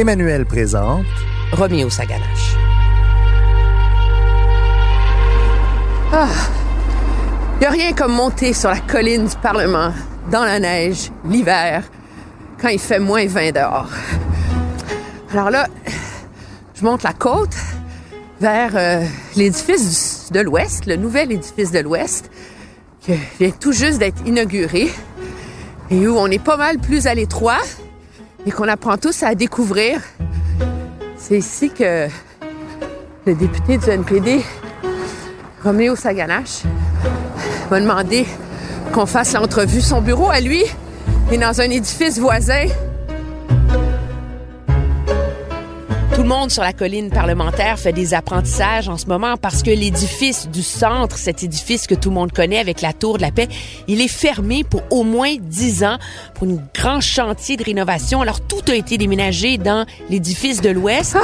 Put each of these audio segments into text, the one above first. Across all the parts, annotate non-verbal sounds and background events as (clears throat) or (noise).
Emmanuel présente Roméo Saganache. Ah! Y a rien comme monter sur la colline du Parlement, dans la neige, l'hiver, quand il fait moins 20 dehors. Alors là, je monte la côte vers euh, l'édifice de l'Ouest, le nouvel édifice de l'Ouest, qui vient tout juste d'être inauguré et où on est pas mal plus à l'étroit et qu'on apprend tous à découvrir. C'est ici que le député du NPD, Roméo Saganache, m'a demandé qu'on fasse l'entrevue. Son bureau à lui est dans un édifice voisin. Tout le monde sur la colline parlementaire fait des apprentissages en ce moment parce que l'édifice du centre, cet édifice que tout le monde connaît avec la tour de la paix, il est fermé pour au moins dix ans pour un grand chantier de rénovation. Alors tout a été déménagé dans l'édifice de l'Ouest.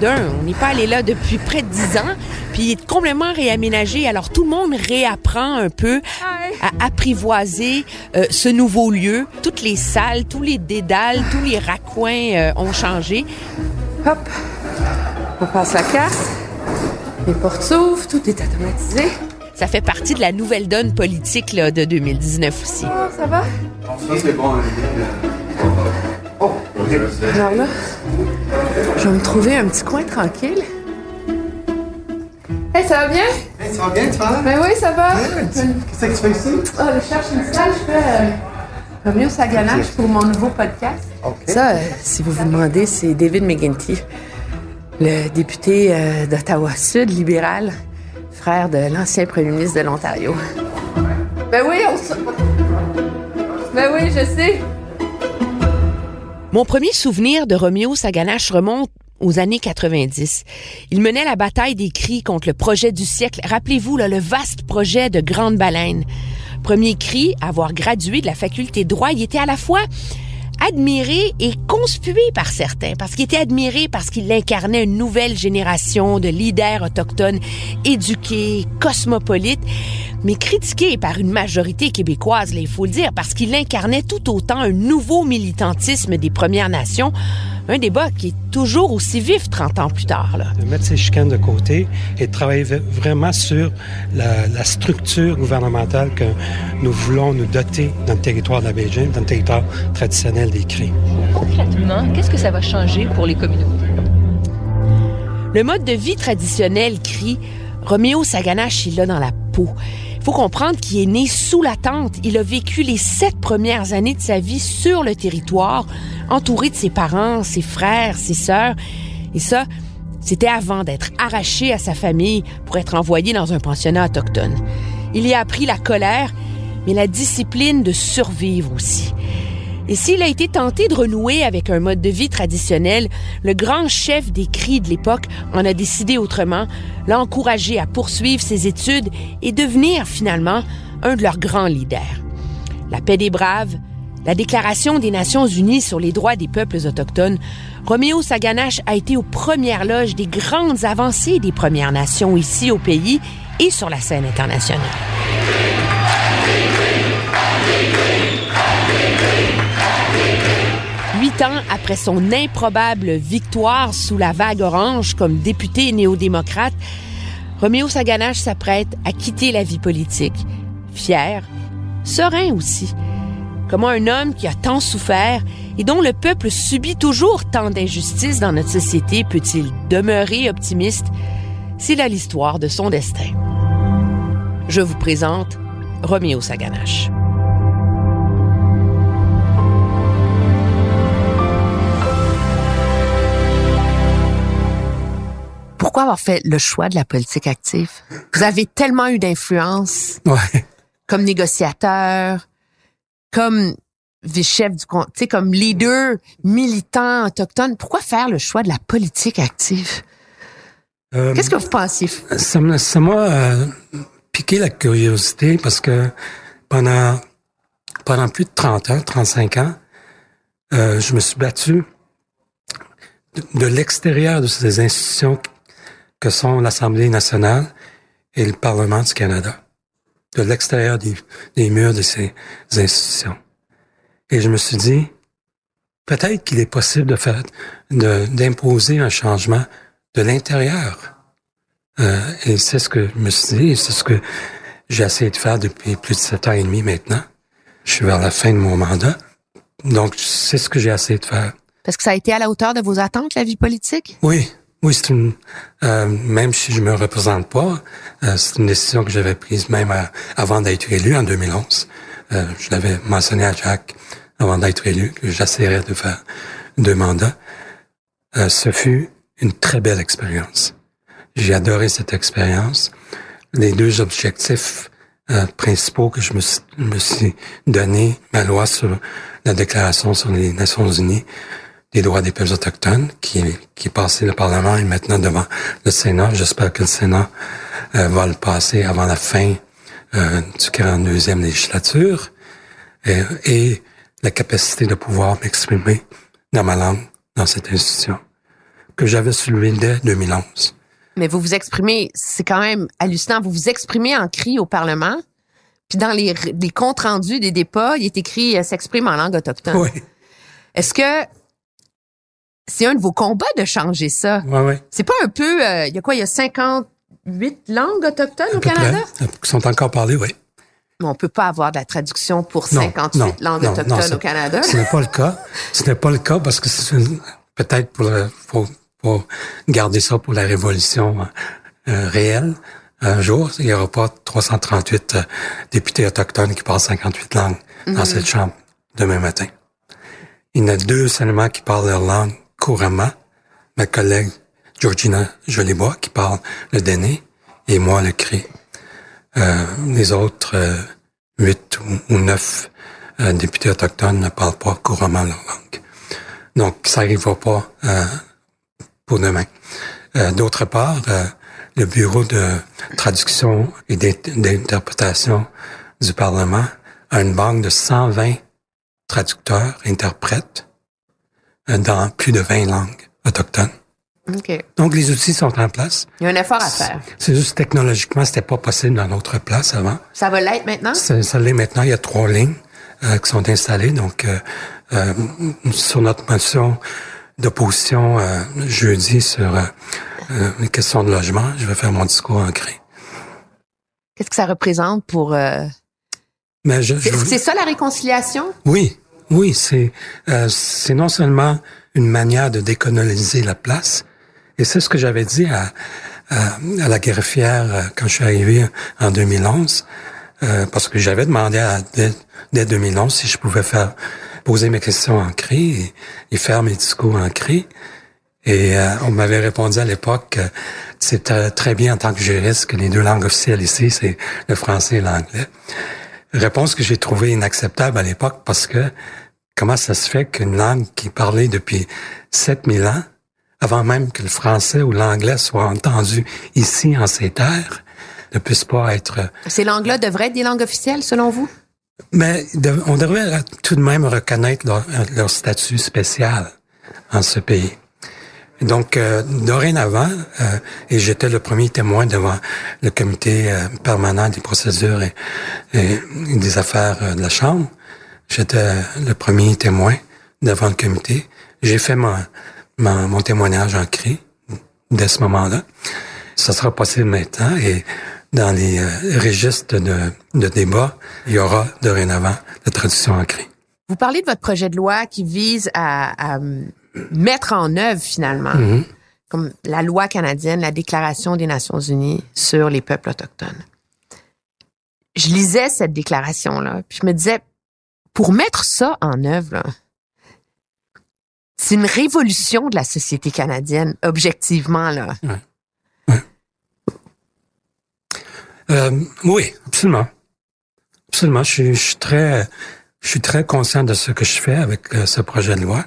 D'un, on n'est pas allé là depuis près de dix ans, puis il est complètement réaménagé. Alors tout le monde réapprend un peu à apprivoiser euh, ce nouveau lieu. Toutes les salles, tous les dédales, tous les raccoins euh, ont changé. Hop, on passe la casse. Les portes s'ouvrent, tout est automatisé. Ça fait partie de la nouvelle donne politique là, de 2019 aussi. Oh, ça va? Ça, c'est bon. Oh, Alors là, je vais me trouver un petit coin tranquille. Hey, ça va bien? Hey, ça va bien, tu vas? Ben oui, ça va. Qu'est-ce que tu fais ici? Ah, je cherche une salle, je fais Romeo Saganache pour mon nouveau podcast. Ça, euh, si vous vous demandez, c'est David McGuinty, le député euh, d'Ottawa-Sud, libéral, frère de l'ancien premier ministre de l'Ontario. Ben oui, on se... Ben oui, je sais. Mon premier souvenir de Roméo Saganache remonte aux années 90. Il menait la bataille des cris contre le projet du siècle. Rappelez-vous, là, le vaste projet de Grande Baleine. Premier cri, avoir gradué de la faculté de droit, il était à la fois admiré et conspué par certains, parce qu'il était admiré parce qu'il incarnait une nouvelle génération de leaders autochtones éduqués, cosmopolites, mais critiqué par une majorité québécoise, il faut le dire, parce qu'il incarnait tout autant un nouveau militantisme des Premières Nations, un débat qui est toujours aussi vif 30 ans plus tard. Là. de mettre ces chicanes de côté et de travailler vraiment sur la, la structure gouvernementale que nous voulons nous doter dans le territoire de la Belgique, dans le territoire traditionnel des Cris. Concrètement, qu'est-ce que ça va changer pour les communautés? Le mode de vie traditionnel crie Roméo Saganache, il l'a dans la peau. Faut comprendre qu'il est né sous la tente. Il a vécu les sept premières années de sa vie sur le territoire, entouré de ses parents, ses frères, ses sœurs. Et ça, c'était avant d'être arraché à sa famille pour être envoyé dans un pensionnat autochtone. Il y a appris la colère, mais la discipline de survivre aussi. Et s'il a été tenté de renouer avec un mode de vie traditionnel, le grand chef des cris de l'époque en a décidé autrement, l'a encouragé à poursuivre ses études et devenir finalement un de leurs grands leaders. La paix des braves, la Déclaration des Nations Unies sur les droits des peuples autochtones, Roméo Saganache a été aux premières loges des grandes avancées des Premières Nations ici au pays et sur la scène internationale. Huit après son improbable victoire sous la vague orange comme député néo-démocrate, Roméo Saganache s'apprête à quitter la vie politique. Fier, serein aussi. Comment un homme qui a tant souffert et dont le peuple subit toujours tant d'injustices dans notre société peut-il demeurer optimiste? C'est là l'histoire de son destin. Je vous présente Roméo Saganache. Pourquoi avoir fait le choix de la politique active? Vous avez tellement eu d'influence Ouais. comme négociateur, comme vice-chef du, sais, comme leader militant autochtone, pourquoi faire le choix de la politique active? Euh, Qu'est-ce que vous pensez? Ça m'a ça m'a, euh, piqué la curiosité parce que pendant, pendant plus de 30 ans, 35 ans, euh, je me suis battu de, de l'extérieur de ces institutions que sont l'Assemblée nationale et le Parlement du Canada. De l'extérieur des, des murs de ces institutions. Et je me suis dit, peut-être qu'il est possible de faire, de, d'imposer un changement de l'intérieur. Euh, et c'est ce que je me suis dit, et c'est ce que j'ai essayé de faire depuis plus de sept ans et demi maintenant. Je suis vers la fin de mon mandat. Donc, c'est ce que j'ai essayé de faire. Parce que ça a été à la hauteur de vos attentes, la vie politique? Oui, oui, c'est une, euh, même si je me représente pas, euh, c'est une décision que j'avais prise même à- avant d'être élu en 2011. Euh, je l'avais mentionné à Jacques avant d'être élu que j'essaierais de faire deux mandats. Euh, ce fut une très belle expérience. J'ai adoré cette expérience. Les deux objectifs euh, principaux que je me, me suis donné, ma loi sur la Déclaration sur les Nations Unies des droits des peuples autochtones, qui, est- qui est passé le Parlement et maintenant devant le Sénat. J'espère que le Sénat euh, va le passer avant la fin euh, du 42e législature. Et, et la capacité de pouvoir m'exprimer dans ma langue dans cette institution que j'avais soulevé dès 2011. Mais vous vous exprimez, c'est quand même hallucinant, vous vous exprimez en cri au Parlement, puis dans les, les comptes rendus des débats, il est écrit euh, s'exprime en langue autochtone. Oui, Est-ce que c'est un de vos combats de changer ça? oui, oui. C'est pas un peu, euh, il y a quoi, il y a 58 langues autochtones À au Canada? près. Qui sont encore parlées, oui. Mais on peut pas avoir de la traduction pour Non, 58 non, langues non, autochtones au Canada. Ce n'est pas le cas. Ce n'est pas le cas parce que c'est peut-être pour, pour, pour garder ça pour la révolution euh, réelle. Un jour, il n'y aura pas 338 euh, députés autochtones qui parlent 58 langues dans cette chambre demain matin. Il y en a deux seulement qui parlent leur langue couramment. Ma collègue Georgina Jolibois qui parle le Déné et moi le Cré. Euh, les autres euh, huit ou, neuf euh, députés autochtones ne parlent pas couramment leur langue. Donc, ça n'arrivera pas pour demain. D'autre part, le bureau de traduction et d'in- d'interprétation du Parlement a une banque de 120 traducteurs, interprètes dans plus de 20 langues autochtones. OK. Donc, les outils sont en place. Il y a un effort à faire. C'est juste technologiquement, c'était pas possible dans notre place avant. Ça va l'être maintenant? Ça, ça l'est maintenant. Il y a trois lignes euh, qui sont installées. Donc, euh, euh, sur notre motion d'opposition euh, jeudi sur euh, euh, les questions de logement, je vais faire mon discours en cri. Qu'est-ce que ça représente pour... euh, Mais je, je- c'est ça la réconciliation? oui, oui, c'est euh, non seulement une manière de décoloniser la place, et c'est ce que j'avais dit à, à, à la greffière euh, quand je suis arrivé en 2011, euh, parce que j'avais demandé à, dès, dès 2011 si je pouvais faire poser mes questions en cri et, et faire mes discours en cri. Et euh, on m'avait répondu à l'époque que euh, très bien en tant que juriste que les deux langues officielles ici, c'est le français et l'anglais. Réponse que j'ai trouvée inacceptable à l'époque parce que comment ça se fait qu'une langue qui est parlée depuis 7000 ans, avant même que le français ou l'anglais soit entendu ici en ces terres, ne puisse pas être... Ces langues-là devraient être des langues officielles, selon vous? Mais de- on devrait tout de même reconnaître leur, leur statut spécial en ce pays. Donc, euh, dorénavant, euh, et j'étais le premier témoin devant le comité euh, permanent des procédures et, et des affaires euh, de la Chambre, j'étais le premier témoin devant le comité. J'ai fait mon, mon, mon témoignage en cri dès ce moment-là. Ça sera possible maintenant et dans les euh, registres de, de débat, il y aura dorénavant la traduction en cri. Vous parlez de votre projet de loi qui vise à, à, mettre en œuvre finalement Mhm. comme la loi canadienne, la Déclaration des Nations Unies sur les peuples autochtones. Je lisais cette déclaration-là, puis je me disais, pour mettre ça en œuvre, c'est une révolution de la société canadienne, objectivement, là. Euh, oui, absolument. Absolument. Je, suis- je suis très, je je suis très conscient de ce que je fais avec euh, ce projet de loi.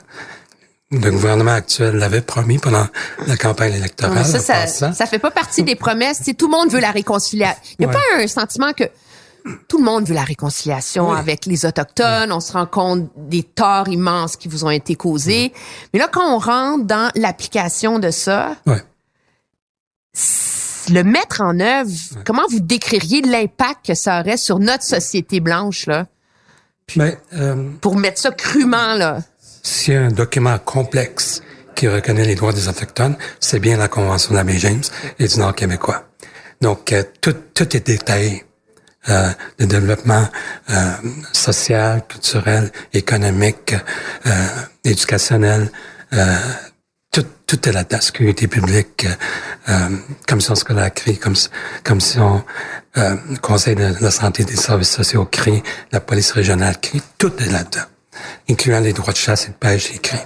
Le gouvernement actuel l'avait promis pendant la campagne électorale. ça, ça, ça fait pas partie des promesses. Tout le monde veut la réconciliation. Il n'y a Ouais. pas un sentiment que tout le monde veut la réconciliation Oui. avec les Autochtones. On se rend compte des torts immenses qui vous ont été causés. Mais là, quand on rentre dans l'application de ça, Ouais. le mettre en œuvre, comment vous décririez l'impact que ça aurait sur notre société blanche, là, Mais euh, pour mettre ça crûment, là? A un document complexe qui reconnaît les droits des Autochtones, c'est bien la Convention d'Abbé James et du Nord québécois. Donc, euh, tout, tout est détaillé. Euh, le développement euh, social, culturel, économique, euh, éducationnel, euh, tout, tout est là-dedans. Sécurité publique, euh, commission scolaire CRI, comme, commission conseil de la santé des services sociaux CRI, la police régionale CRI, tout est là-dedans, incluant les droits de chasse et de pêche CRI.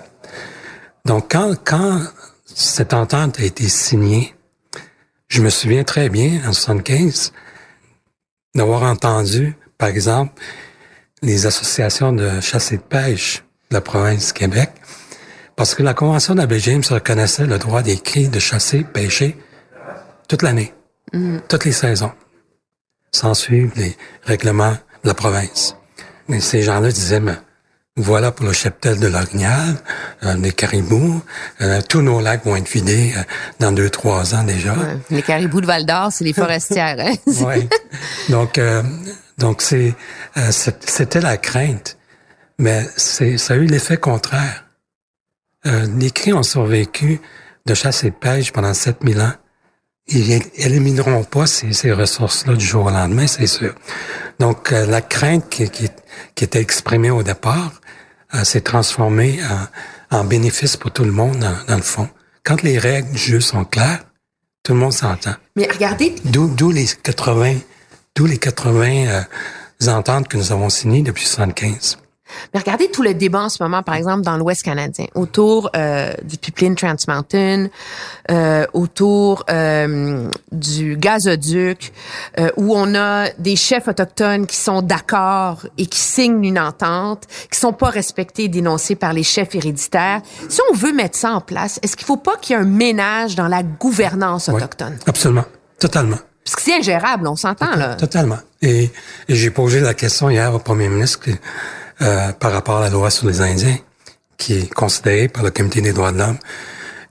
Donc, quand, quand cette entente a été signée, je me souviens très bien, en 75, d'avoir entendu, par exemple, les associations de chasse et de pêche de la province du Québec, parce que la Convention d'Abbé James reconnaissait le droit des cris de chasser, pêcher toute l'année, toutes les saisons, sans suivre les règlements de la province. Mais ces gens-là disaient, mais voilà pour le cheptel de l'Orignal, euh, les caribous, euh, tous nos lacs vont être vidés euh, dans deux, trois ans déjà. Ouais. Les caribous de Val d'Or, c'est les forestières. Hein? (laughs) Ouais. Donc, euh, donc c'est, euh, c'était la crainte, mais c'est, ça a eu l'effet contraire. Euh, les cris ont survécu de chasse et de pêche pendant 7000 ans. Ils élimineront pas ces, ces ressources-là du jour au lendemain, c'est sûr. Donc, euh, la crainte qui, qui, qui était exprimée au départ s'est transformée en, en bénéfice pour tout le monde, dans, dans le fond. Quand les règles du jeu sont claires, tout le monde s'entend. Mais regardez, D'où, d'où les 80, d'où les 80 euh, ententes que nous avons signées depuis 75. Mais regardez tout le débat en ce moment, par exemple, dans l'Ouest canadien, autour euh, du pipeline Trans Mountain, euh, autour euh, du gazoduc, euh, où on a des chefs autochtones qui sont d'accord et qui signent une entente, qui sont pas respectés et dénoncés par les chefs héréditaires. Si on veut mettre ça en place, est-ce qu'il faut pas qu'il y ait un ménage dans la gouvernance Oui, autochtone? absolument. Totalement. Parce que c'est ingérable, on s'entend, là. Totalement. Et, et j'ai posé la question hier au premier ministre euh, par rapport à la loi sur les Indiens, qui est considérée par le Comité des droits de l'homme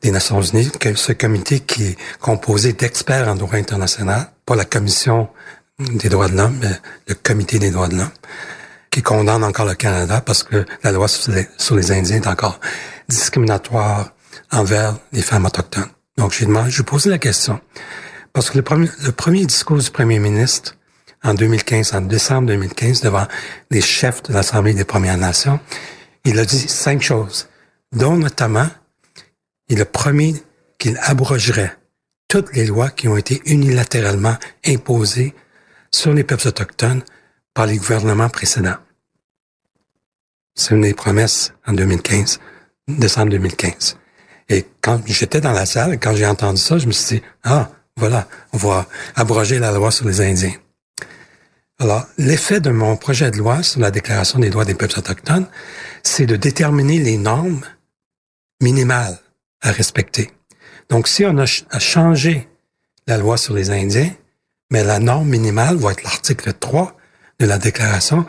des Nations Unies, que ce comité qui est composé d'experts en droit international, pas la Commission des droits de l'homme, mais le Comité des droits de l'homme, qui condamne encore le Canada parce que la loi sur les, Indiens est encore discriminatoire envers les femmes autochtones. Donc, j'ai demandé, je la question. Parce que le premier discours du premier ministre en 2015, en décembre 2015, devant les chefs de l'Assemblée des Premières Nations, il a dit cinq choses, dont notamment, il a promis qu'il abrogerait toutes les lois qui ont été unilatéralement imposées sur les peuples autochtones par les gouvernements précédents. C'est une des promesses en 2015, décembre 2015. Et quand j'étais dans la salle, quand j'ai entendu ça, je me suis dit, ah, voilà, on va abroger la loi sur les Indiens. Alors, l'effet de mon projet de loi sur la Déclaration des droits des peuples autochtones, c'est de déterminer les normes minimales à respecter. Donc, si on a, ch- a changé la loi sur les Indiens, mais la norme minimale va être l'article 3 de la Déclaration,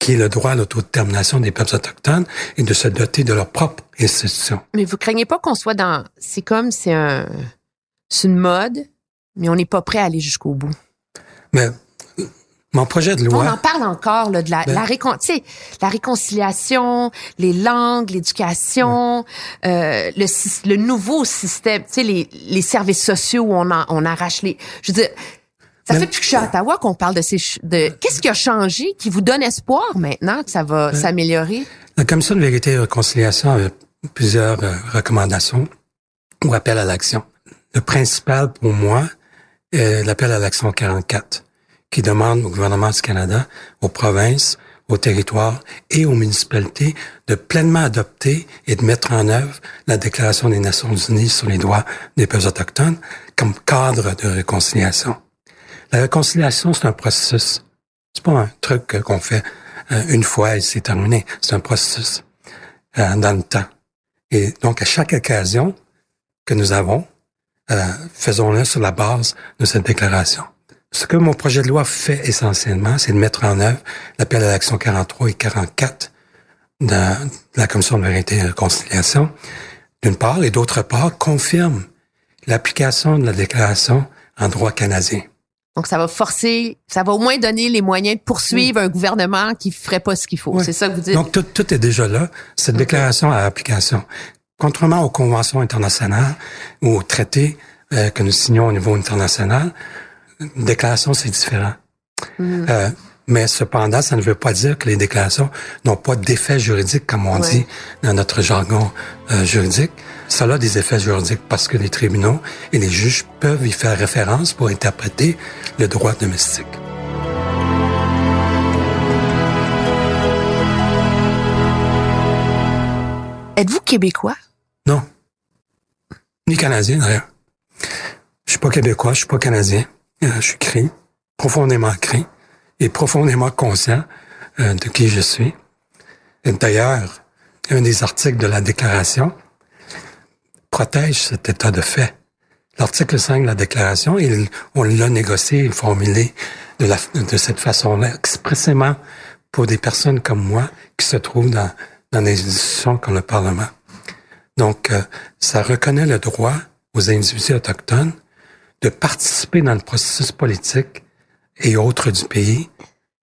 qui est le droit à l'autodétermination des peuples autochtones et de se doter de leur propre institution. Mais vous craignez pas qu'on soit dans... C'est comme, c'est un... C'est une mode, mais on n'est pas prêt à aller jusqu'au bout. Mais mon projet de On en parle encore là, de la, Ben- la, récon- tu sais, la réconciliation, les langues, l'éducation, euh, le, nouveau système, tu sais, les, les services sociaux où on, en- on arrache les... Je veux dire, ça Ben- fait depuis que je suis à Ottawa qu'on parle de ces... de Qu'est-ce qui a changé qui vous donne espoir maintenant que ça va s'améliorer? La Commission de vérité et de réconciliation avait plusieurs euh, recommandations ou appels à l'action. Le principal pour moi est l'appel à l'action 44, qui demande au gouvernement du Canada, aux provinces, aux territoires et aux municipalités de pleinement adopter et de mettre en œuvre la Déclaration des Nations Unies sur les droits des peuples autochtones comme cadre de réconciliation. La réconciliation, c'est un processus. C'est pas un truc qu'on fait euh, une fois et c'est terminé. C'est un processus euh, dans le temps. Et donc, à chaque occasion que nous avons, euh, faisons-le sur la base de cette déclaration. Ce que mon projet de loi fait essentiellement, c'est de mettre en œuvre l'appel à l'action 43 et 44 de la Commission de vérité et de conciliation, d'une part, et d'autre part, confirme l'application de la déclaration en droit canadien. Donc, ça va forcer, ça va au moins donner les moyens de poursuivre un gouvernement qui ferait pas ce qu'il faut. Oui. C'est ça que vous dites? Donc, tout, tout est déjà là. Cette déclaration a application. Contrairement aux conventions internationales ou aux traités euh, que nous signons au niveau international, une déclaration, c'est différent. Euh, mais cependant, ça ne veut pas dire que les déclarations n'ont pas d'effet juridique, comme on Ouais. dit dans notre jargon euh, juridique. Ça a des effets juridiques parce que les tribunaux et les juges peuvent y faire référence pour interpréter le droit domestique. Êtes-vous québécois? Non. Ni canadien, d'ailleurs. Je suis pas québécois, je suis pas canadien. Euh, je suis cri, profondément cri, et profondément conscient euh, de qui je suis. D'ailleurs, un des articles de la déclaration protège cet état de fait. L'article 5 de la déclaration, il, on l'a négocié et formulé de, la, de cette façon-là, expressément pour des personnes comme moi qui se trouvent dans, dans des institutions comme le Parlement. Donc, euh, ça reconnaît le droit aux individus autochtones de participer dans le processus politique et autres du pays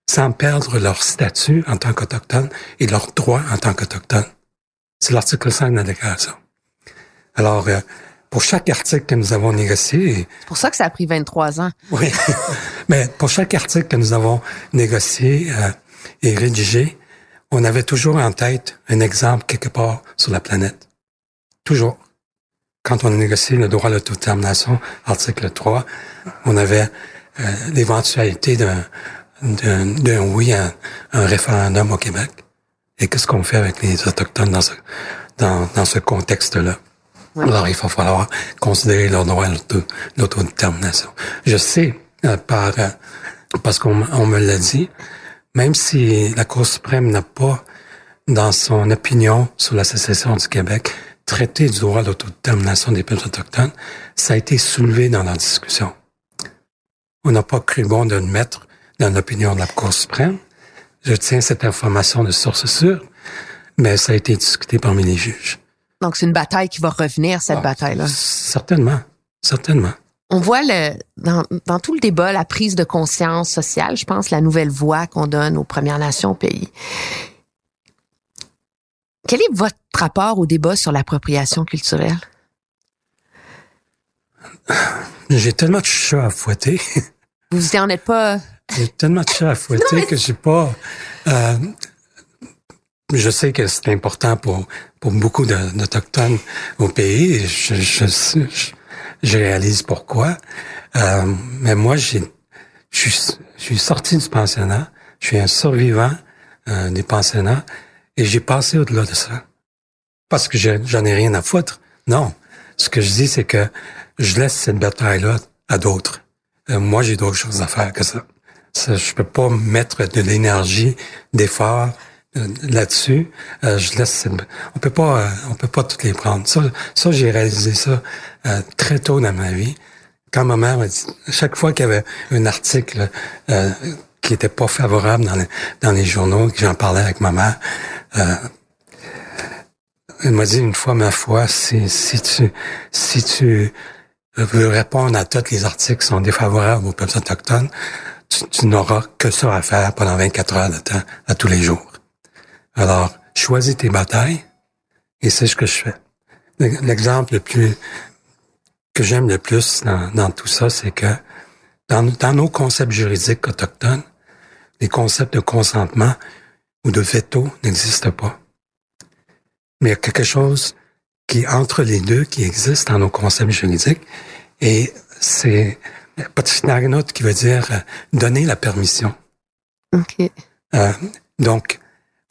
sans perdre leur statut en tant qu'autochtones et leurs droits en tant qu'autochtones. C'est l'article 5 de la déclaration. Alors, euh, pour chaque article que nous avons négocié, C'est pour ça que ça a pris 23 ans. oui. (laughs) Mais pour chaque article que nous avons négocié euh, et rédigé, on avait toujours en tête un exemple quelque part sur la planète. Toujours. Quand on a négocié le droit à l'autodétermination, article 3, on avait euh, l'éventualité d'un, d'un, d'un oui à un référendum au Québec. Et qu'est-ce qu'on fait avec les Autochtones dans ce, dans, dans ce contexte-là? Alors, il va falloir considérer leur droit à l'auto- l'autodétermination. Je sais, euh, par, euh, parce qu'on on me l'a dit, même si la Cour suprême n'a pas, dans son opinion sur la sécession du Québec, traité du droit à l'autodétermination des peuples autochtones, ça a été soulevé dans la discussion. On n'a pas cru bon de le mettre dans l'opinion de la Cour suprême. Je tiens cette information de source sûre, mais ça a été discuté parmi les juges. Donc, c'est une bataille qui va revenir, cette Ah, bataille-là. Certainement, certainement. On voit le, dans, dans tout le débat la prise de conscience sociale, je pense, la nouvelle voix qu'on donne aux Premières Nations au pays. Quel est votre rapport au débat sur l'appropriation culturelle? J'ai tellement de chats à fouetter. Vous en êtes pas... J'ai tellement de chats à fouetter que j'ai pas. euh, je sais que c'est important pour pour beaucoup d'autochtones au pays. Et je, je, je, je réalise pourquoi. Euh, mais moi, j'ai je suis je suis sorti du pensionnat. Je suis un survivant euh, des pensionnats et j'ai passé au-delà de ça. Parce que je- j'en ai rien à foutre. Non. Ce que je dis, c'est que je laisse cette bataille-là à d'autres. Euh, moi, j'ai d'autres choses à faire que ça. ça je peux pas mettre de l'énergie, d'effort euh, là-dessus. Euh, je laisse. cette- On peut pas. on peut pas toutes les prendre. Ça, ça j'ai réalisé ça très tôt dans ma vie. Quand ma mère m'a dit, chaque fois qu'il y avait un article qui était pas favorable dans les, journaux, que j'en parlais avec ma mère, euh, elle m'a dit une fois, ma foi, si, si tu, si tu veux répondre à tous les articles qui sont défavorables aux peuples autochtones, tu, n'auras que ça à faire pendant 24 heures de temps, à tous les jours. Alors, choisis tes batailles et c'est ce que je fais. L'exemple le plus que j'aime le plus dans, tout ça, c'est que dans nos concepts juridiques autochtones, les concepts de consentement ou de veto n'existent pas. Mais il y a quelque chose qui est entre les deux, qui existe dans nos concepts juridiques, et c'est Patishinaaganut qui veut dire euh, donner la permission. OK. Euh, donc,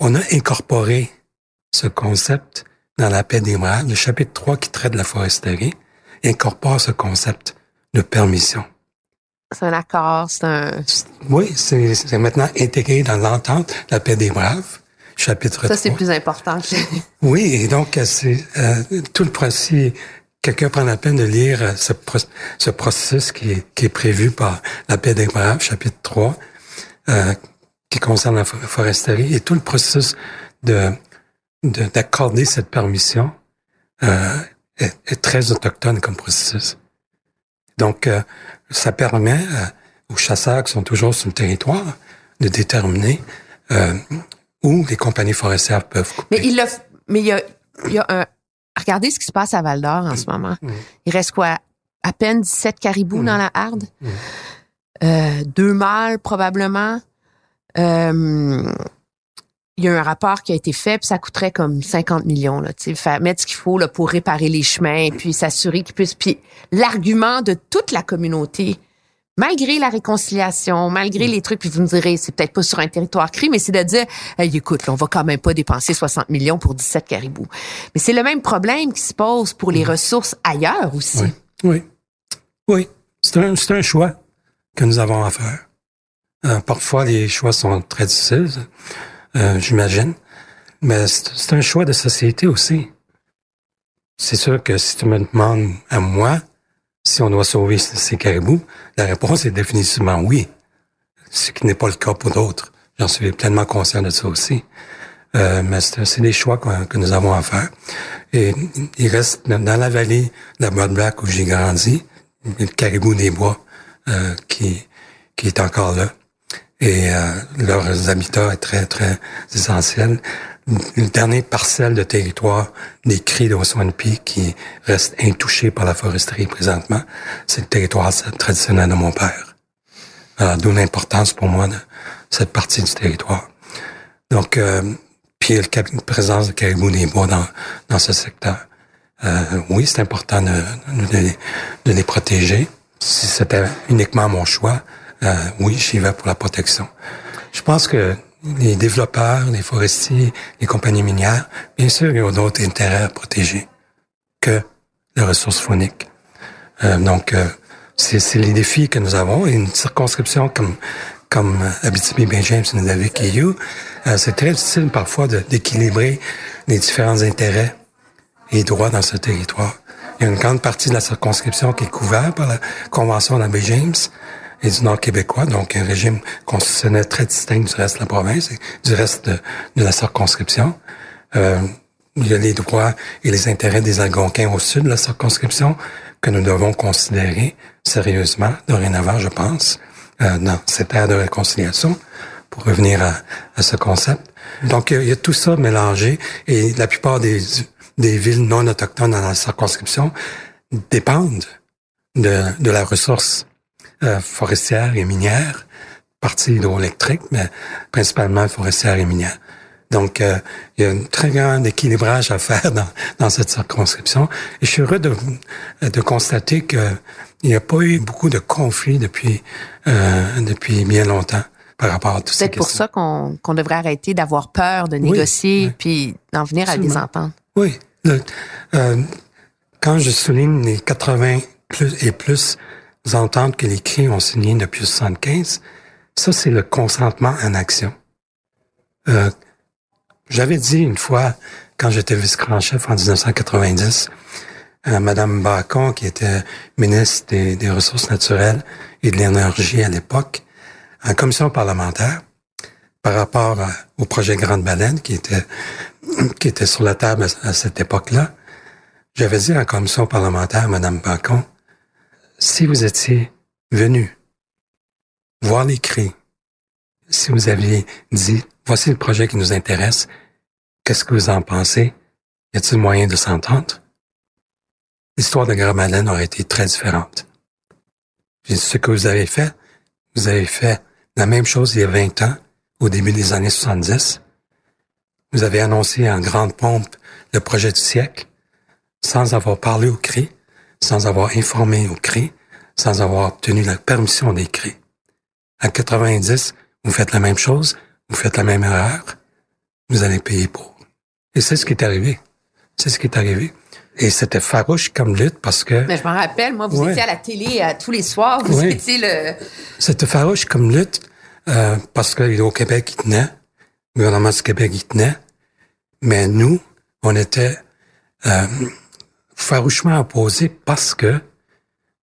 on a incorporé ce concept dans la paix des Bras. Le chapitre 3 qui traite de la foresterie incorpore ce concept de permission. C'est un accord, c'est un... Oui, c'est c'est maintenant intégré dans l'entente La paix des braves, chapitre Ça, c'est 3. plus important. (laughs) Oui, et donc c'est euh, tout le processus. Quelqu'un prend la peine de lire euh, ce, ce processus qui est, qui est prévu par la paix des braves, chapitre 3, euh, qui concerne la for- foresterie, et tout le processus de de- d'accorder cette permission euh, est, est très autochtone comme processus. Donc, euh, ça permet euh, aux chasseurs qui sont toujours sur le territoire de déterminer euh, où les compagnies forestières peuvent couper. Mais il mais il y a, il y a un, regardez ce qui se passe à Val d'Or en ce moment. Mm. Il reste quoi? À peine 17 caribous Mm. dans la harde? Mm. Euh, deux mâles, probablement. Euh, il y a un rapport qui a été fait, puis ça coûterait comme 50 millions, là, mettre ce qu'il faut, là, pour réparer les chemins, puis s'assurer qu'ils puissent, puis l'argument de toute la communauté, malgré la réconciliation, malgré les trucs, puis vous me direz, c'est peut-être pas sur un territoire cri, mais c'est de dire, hey, écoute, on va quand même pas dépenser 60 millions pour 17 caribous. Mais c'est le même problème qui se pose pour les ressources ailleurs aussi. Oui. Oui. Oui. C'est un, un choix que nous avons à faire. Euh, parfois, les choix sont très difficiles, euh, j'imagine. Mais c'est un choix de société aussi. C'est sûr que si tu me demandes à moi si on doit sauver ces caribous, la réponse est définitivement oui. Ce qui n'est pas le cas pour d'autres. J'en suis pleinement conscient de ça aussi. Euh, mais c'est des choix que nous avons à faire. Et il reste dans la vallée de la Mud Black où j'ai grandi, le caribou des bois euh, qui, qui est encore là. Et euh, leurs habitats est très, très essentiel. Le dernier parcelle de territoire des cris de Waswanipi qui reste intouché par la foresterie présentement, c'est le territoire traditionnel de mon père. Alors, d'où l'importance pour moi de cette partie du territoire. Donc, euh, puis la présence de caribou des bois dans, dans ce secteur. Euh, oui, c'est important de, de, de les protéger. Si c'était uniquement mon choix, euh, oui, j'y vais pour la protection. Je pense que les développeurs, les forestiers, les compagnies minières, bien sûr, ils ont d'autres intérêts à protéger que les ressources fauniques. Euh, donc, euh, c'est les défis que nous avons. Et une circonscription comme comme Abitibi, Bay James et Nunavik et You, euh, c'est très difficile parfois d'équilibrer les différents intérêts et droits dans ce territoire. Il y a une grande partie de la circonscription qui est couverte par la Convention de la Baie James et du Nord québécois, donc un régime constitutionnel très distinct du reste de la province et du reste de, de la circonscription. Euh, il y a les droits et les intérêts des Algonquins au sud de la circonscription que nous devons considérer sérieusement, dorénavant, je pense, euh, dans cette ère de réconciliation, pour revenir à, à ce concept. Donc, il y, a, il y a tout ça mélangé et la plupart des, des villes non autochtones dans la circonscription dépendent de, de la ressource euh, forestière et minière, partie hydroélectrique, mais principalement forestière et minière. Donc, euh, il y a un très grand équilibrage à faire dans, dans cette circonscription. Et je suis heureux de, de constater qu'il n'y a pas eu beaucoup de conflits depuis, euh, depuis bien longtemps par rapport à tout ces C'est pour ça qu'on qu'on devrait arrêter d'avoir peur de négocier oui. puis d'en venir à des ententes. Oui. Le- euh, quand je souligne les 80 plus et plus ententes que les CRI ont signées depuis 75, ça, c'est le consentement en action. Euh, J'avais dit une fois, quand j'étais vice-grand chef en 1990, à Madame Bacon, qui était ministre des, Ressources naturelles et de l'énergie à l'époque, en commission parlementaire, par rapport à- au projet Grande Baleine, qui était (clears throat) qui était sur la table à, à cette époque-là, j'avais dit en commission parlementaire, Madame Bacon, si vous étiez venu voir les cris, si vous aviez dit, voici le projet qui nous intéresse, qu'est-ce que vous en pensez? Y a-t-il moyen de s'entendre? L'histoire de Grande Baleine aurait été très différente. Puis ce que vous avez fait, vous avez fait la même chose il y a 20 ans, au début des années 70. Vous avez annoncé en grande pompe le projet du siècle, sans avoir parlé au CRI, sans avoir informé au CRI, sans avoir obtenu la permission des CRI. À 90, vous faites la même chose, vous faites la même erreur, vous allez payer pour. Et c'est ce qui est arrivé. C'est ce qui est arrivé. et c'était farouche comme lutte parce que Mais je m'en rappelle, moi, vous Ouais. étiez à la télé euh, tous les soirs, vous étiez le... c'était farouche comme lutte euh, parce que au Québec il tenait, le gouvernement du Québec il tenait, mais nous on était euh, farouchement opposés parce que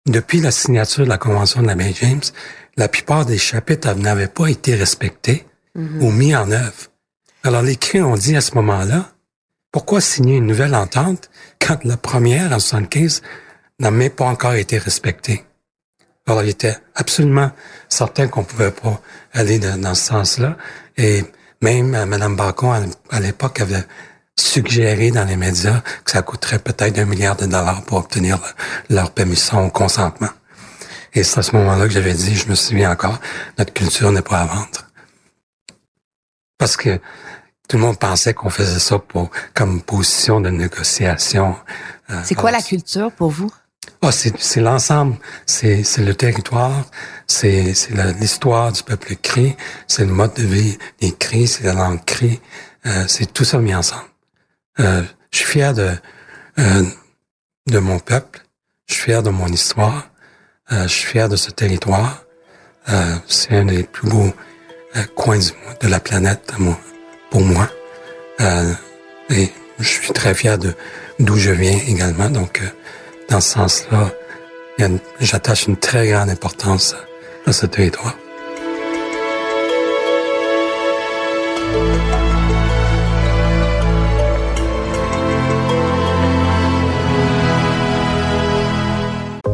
depuis la signature de la Convention de la baie James, la plupart des chapitres n'avaient pas été respectés ou mis en œuvre. Alors les cris ont dit à ce moment-là, pourquoi signer une nouvelle entente quand la première en 75 n'a même pas encore été respectée? Alors, il était absolument certain qu'on pouvait pas aller dans, dans ce sens-là. Et même euh, Mme Bacon, à l'époque, avait suggéré dans les médias que ça coûterait peut-être un milliard de dollars pour obtenir le- leur permission au consentement. Et c'est à ce moment-là que j'avais dit, je me souviens encore, notre culture n'est pas à vendre. Parce que tout le monde pensait qu'on faisait ça pour comme position de négociation. Euh, C'est quoi alors, la culture pour vous? ah, c'est, c'est l'ensemble. C'est, c'est le territoire, c'est, l'histoire du peuple cri, c'est le mode de vie des cris, c'est la langue cri, euh, c'est tout ça mis ensemble. Euh, je suis fier de, euh, de mon peuple, je suis fier de mon histoire, euh, je suis fier de ce territoire. Euh, c'est un des plus beaux euh, coins de la planète pour moi. Euh, et je suis très fier de d'où je viens également. Donc, dans ce sens-là, j'attache une très grande importance à ce territoire.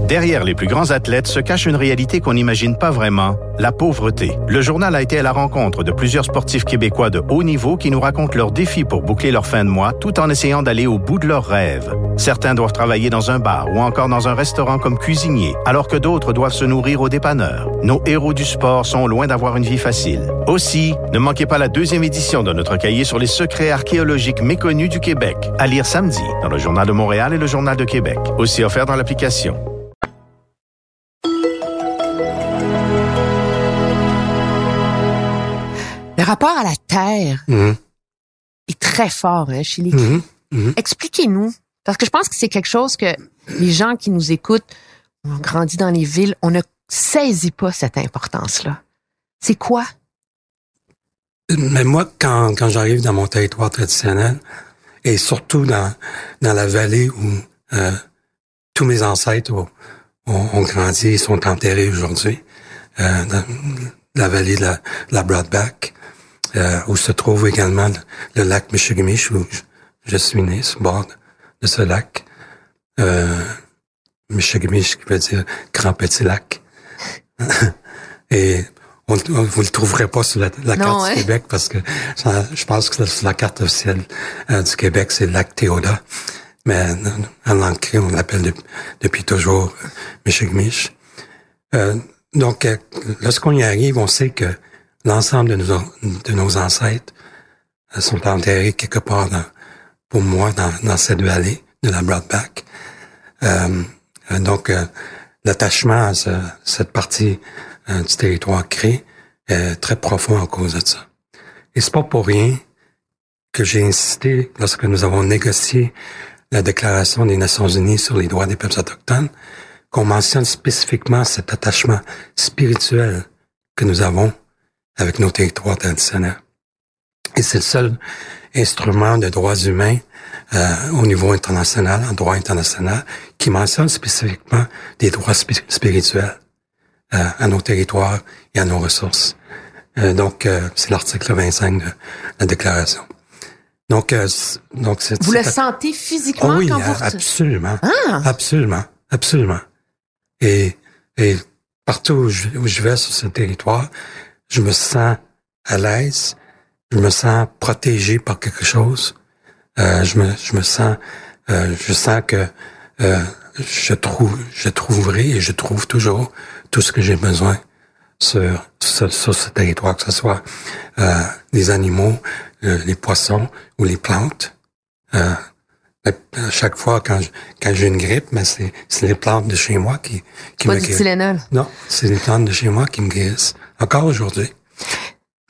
Derrière les plus grands athlètes se cache une réalité qu'on n'imagine pas vraiment, la pauvreté. Le journal a été à la rencontre de plusieurs sportifs québécois de haut niveau qui nous racontent leurs défis pour boucler leur fin de mois tout en essayant d'aller au bout de leurs rêves. Certains doivent travailler dans un bar ou encore dans un restaurant comme cuisinier, alors que d'autres doivent se nourrir au dépanneur. Nos héros du sport sont loin d'avoir une vie facile. Aussi, ne manquez pas la deuxième édition de notre cahier sur les secrets archéologiques méconnus du Québec, à lire samedi dans le Journal de Montréal et le Journal de Québec, aussi offert dans l'application. Le rapport à la terre Mhm. est très fort hein, chez les Mhm. Mhm. Expliquez-nous, parce que je pense que c'est quelque chose que les gens qui nous écoutent, ont grandi dans les villes, on ne saisit pas cette importance-là. C'est quoi? Mais moi, quand, quand j'arrive dans mon territoire traditionnel, et surtout dans, dans la vallée où euh, tous mes ancêtres ont, ont, ont grandi et sont enterrés aujourd'hui, euh, dans la vallée de la, de la Broadback, euh, où se trouve également le, lac Michigamish, où je, suis né, sur le bord de, ce lac. Euh, Michigamish, qui veut dire grand petit lac. (laughs) et on, on- vous le trouverez pas sur la, la Non, carte hein? du Québec parce que ça- je pense que sur la carte officielle euh, du Québec, c'est le lac Théoda. Mais en langue on l'appelle de- depuis toujours euh, Michigmish. Euh, donc, euh, lorsqu'on y arrive, on sait que l'ensemble de nos, de nos ancêtres euh, sont enterrés quelque part, dans, pour moi, dans, dans cette vallée de la Broadback. Euh, euh, donc, euh, l'attachement à ce- cette partie du territoire créé est très profond à cause de ça. Et c'est pas pour rien que j'ai insisté lorsque nous avons négocié la Déclaration des Nations Unies sur les droits des peuples autochtones, qu'on mentionne spécifiquement cet attachement spirituel que nous avons avec nos territoires traditionnels. Et c'est le seul instrument de droits humains euh, au niveau international, en droit international, qui mentionne spécifiquement des droits spi- spirituels euh, à nos territoires et à nos ressources. Euh, donc, euh, c'est l'article 25 de la déclaration. Donc, euh, donc c'est Vous le sentez physiquement ah oui, quand vous... a- absolument. Ah! Absolument. Absolument. Et, et partout où je, où je vais sur ce territoire, je me sens à l'aise, je me sens protégé par quelque chose. Euh, je me, je me sens, euh, je sens que euh, je trouve, je trouverai et je trouve toujours tout ce que j'ai besoin sur, sur, sur ce territoire, que ce soit euh, les animaux, euh, les poissons ou les plantes. Euh, à chaque fois quand je- quand j'ai une grippe, mais c'est c'est les plantes de chez moi qui qui Pas me guérissent. Non, c'est les plantes de chez moi qui me guérissent. Encore aujourd'hui.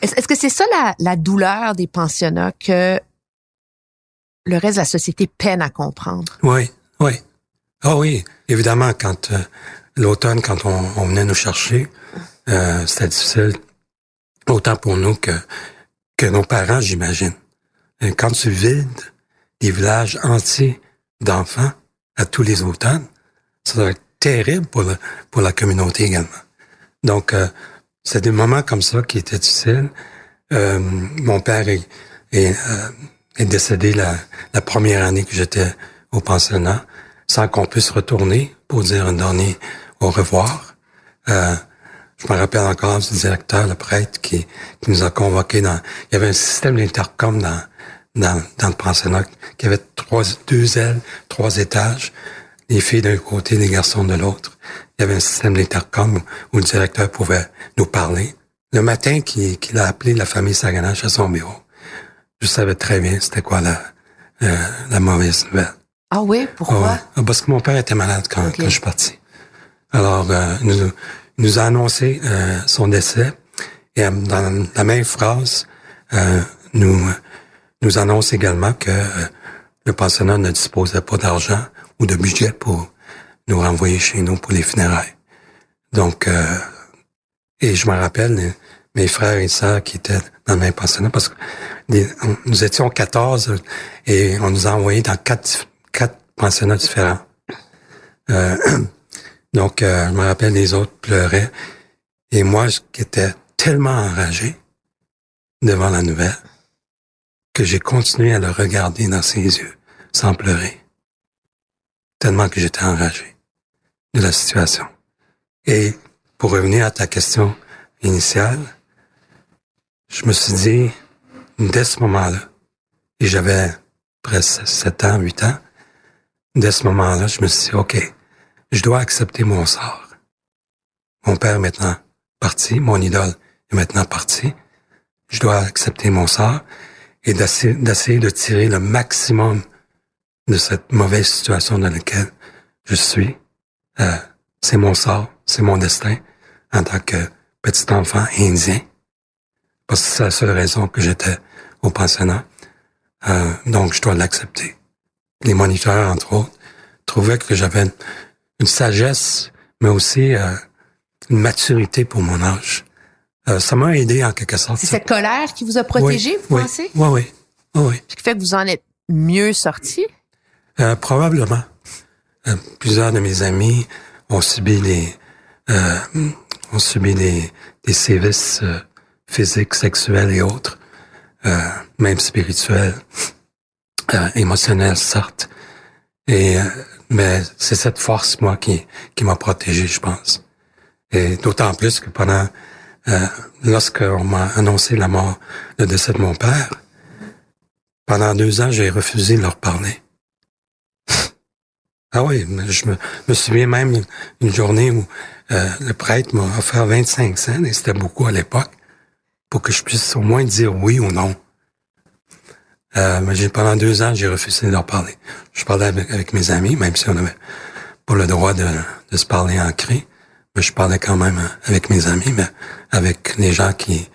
Est-ce que c'est ça la, la douleur des pensionnats que le reste de la société peine à comprendre? Oui, Oui. Ah oui, évidemment, quand euh, l'automne, quand on, on, venait nous chercher, euh, c'était difficile, autant pour nous que, que nos parents, j'imagine. Quand tu vides des villages entiers d'enfants à tous les automnes, ça doit être terrible pour, le, pour la communauté également. Donc, euh, c'est des moments comme ça qui étaient difficiles. Euh, mon père est, est, euh, est décédé la, la, première année que j'étais au pensionnat, sans qu'on puisse retourner pour dire un dernier au revoir. Euh, je me rappelle encore du directeur, le prêtre, qui, qui nous a convoqués dans... Il y avait un système d'intercom dans, dans, dans le pensionnat qui avait trois, deux ailes, trois étages, les filles d'un côté, les garçons de l'autre. Il y avait un système d'intercom où le directeur pouvait nous parler. Le matin qu'il a appelé la famille Saganache à son bureau, je savais très bien c'était quoi la, euh, la mauvaise nouvelle. Ah oui? Pourquoi? Ah, parce que mon père était malade quand, okay. quand je suis parti. Alors, euh, il nous, nous a annoncé euh, son décès et euh, dans la même phrase, nous nous annonce également que le pensionnat ne disposait pas d'argent ou de budget pour nous renvoyer chez nous pour les funérailles. Donc, et je me rappelle, mes frères et sœurs qui étaient dans le même pensionnat, parce que nous étions 14 et on nous a envoyés dans quatre, quatre pensionnats différents. Euh, (clears throat) donc, euh, je me rappelle, les autres pleuraient. Et moi, j'étais tellement enragé devant la nouvelle que j'ai continué à le regarder dans ses yeux sans pleurer. Tellement que j'étais enragé de la situation. Et pour revenir à ta question initiale, je me suis dit, dès ce moment-là, et j'avais presque 7 ans, 8 ans, dès ce moment-là, je me suis dit, OK, je dois accepter mon sort. Mon père est maintenant parti, mon idole est maintenant parti. Je dois accepter mon sort et d'essayer de tirer le maximum de cette mauvaise situation dans laquelle je suis. Euh, c'est mon sort, c'est mon destin en tant que petit enfant indien parce que c'est la seule raison que j'étais au pensionnat. Euh, donc, je dois l'accepter. Les moniteurs, entre autres, trouvaient que j'avais une, sagesse, mais aussi euh, une maturité pour mon âge. Euh, ça m'a aidé en quelque sorte. C'est cette colère qui vous a protégé, vous oui, pensez? Oui, oui, oui. Ce qui fait que vous en êtes mieux sorti? Probablement. Euh, plusieurs de mes amis ont subi les euh, ont subi des, des sévices physiques, sexuels et autres, euh, même spirituels, euh, émotionnels, certes. Et euh, mais c'est cette force moi qui qui m'a protégé, je pense. Et d'autant plus que pendant euh, lorsqu'on m'a annoncé la mort, le décès de mon père, pendant deux ans, j'ai refusé de leur parler. Ah oui, je me, souviens même une, journée où euh, le prêtre m'a offert 25 cents, et c'était beaucoup à l'époque pour que je puisse au moins dire oui ou non. Euh, pendant deux ans, j'ai refusé de leur parler. Je parlais avec, mes amis, même si on avait pas le droit de, se parler en cri. Mais je parlais quand même avec mes amis, mais avec les gens qui,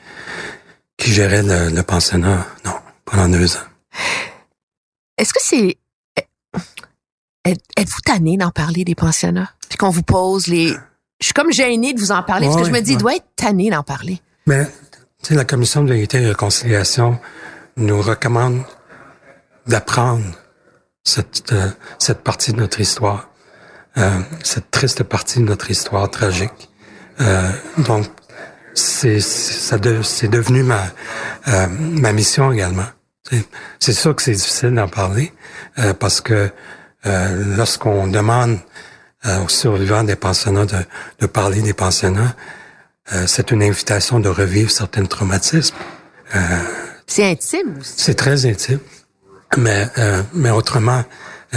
qui géraient le, le pensionnat, non, pendant deux ans. Est-ce que c'est... Êtes-vous tanné d'en parler des pensionnats? Puis qu'on vous pose les... Je suis comme gênée de vous en parler, parce que je me dis, ouais. il doit être tanné d'en parler. Mais tu sais, la commission de vérité et de réconciliation nous recommande d'apprendre cette, euh, cette partie de notre histoire, euh, cette triste partie de notre histoire tragique. Euh, donc, c'est de, c'est devenu ma euh, ma mission également. C'est sûr que c'est difficile d'en parler euh, parce que lorsqu'on demande aux survivants des pensionnats de, de parler des pensionnats, euh, c'est une invitation de revivre certains traumatismes. Euh, c'est intime aussi. C'est très intime. Mais, euh, mais autrement,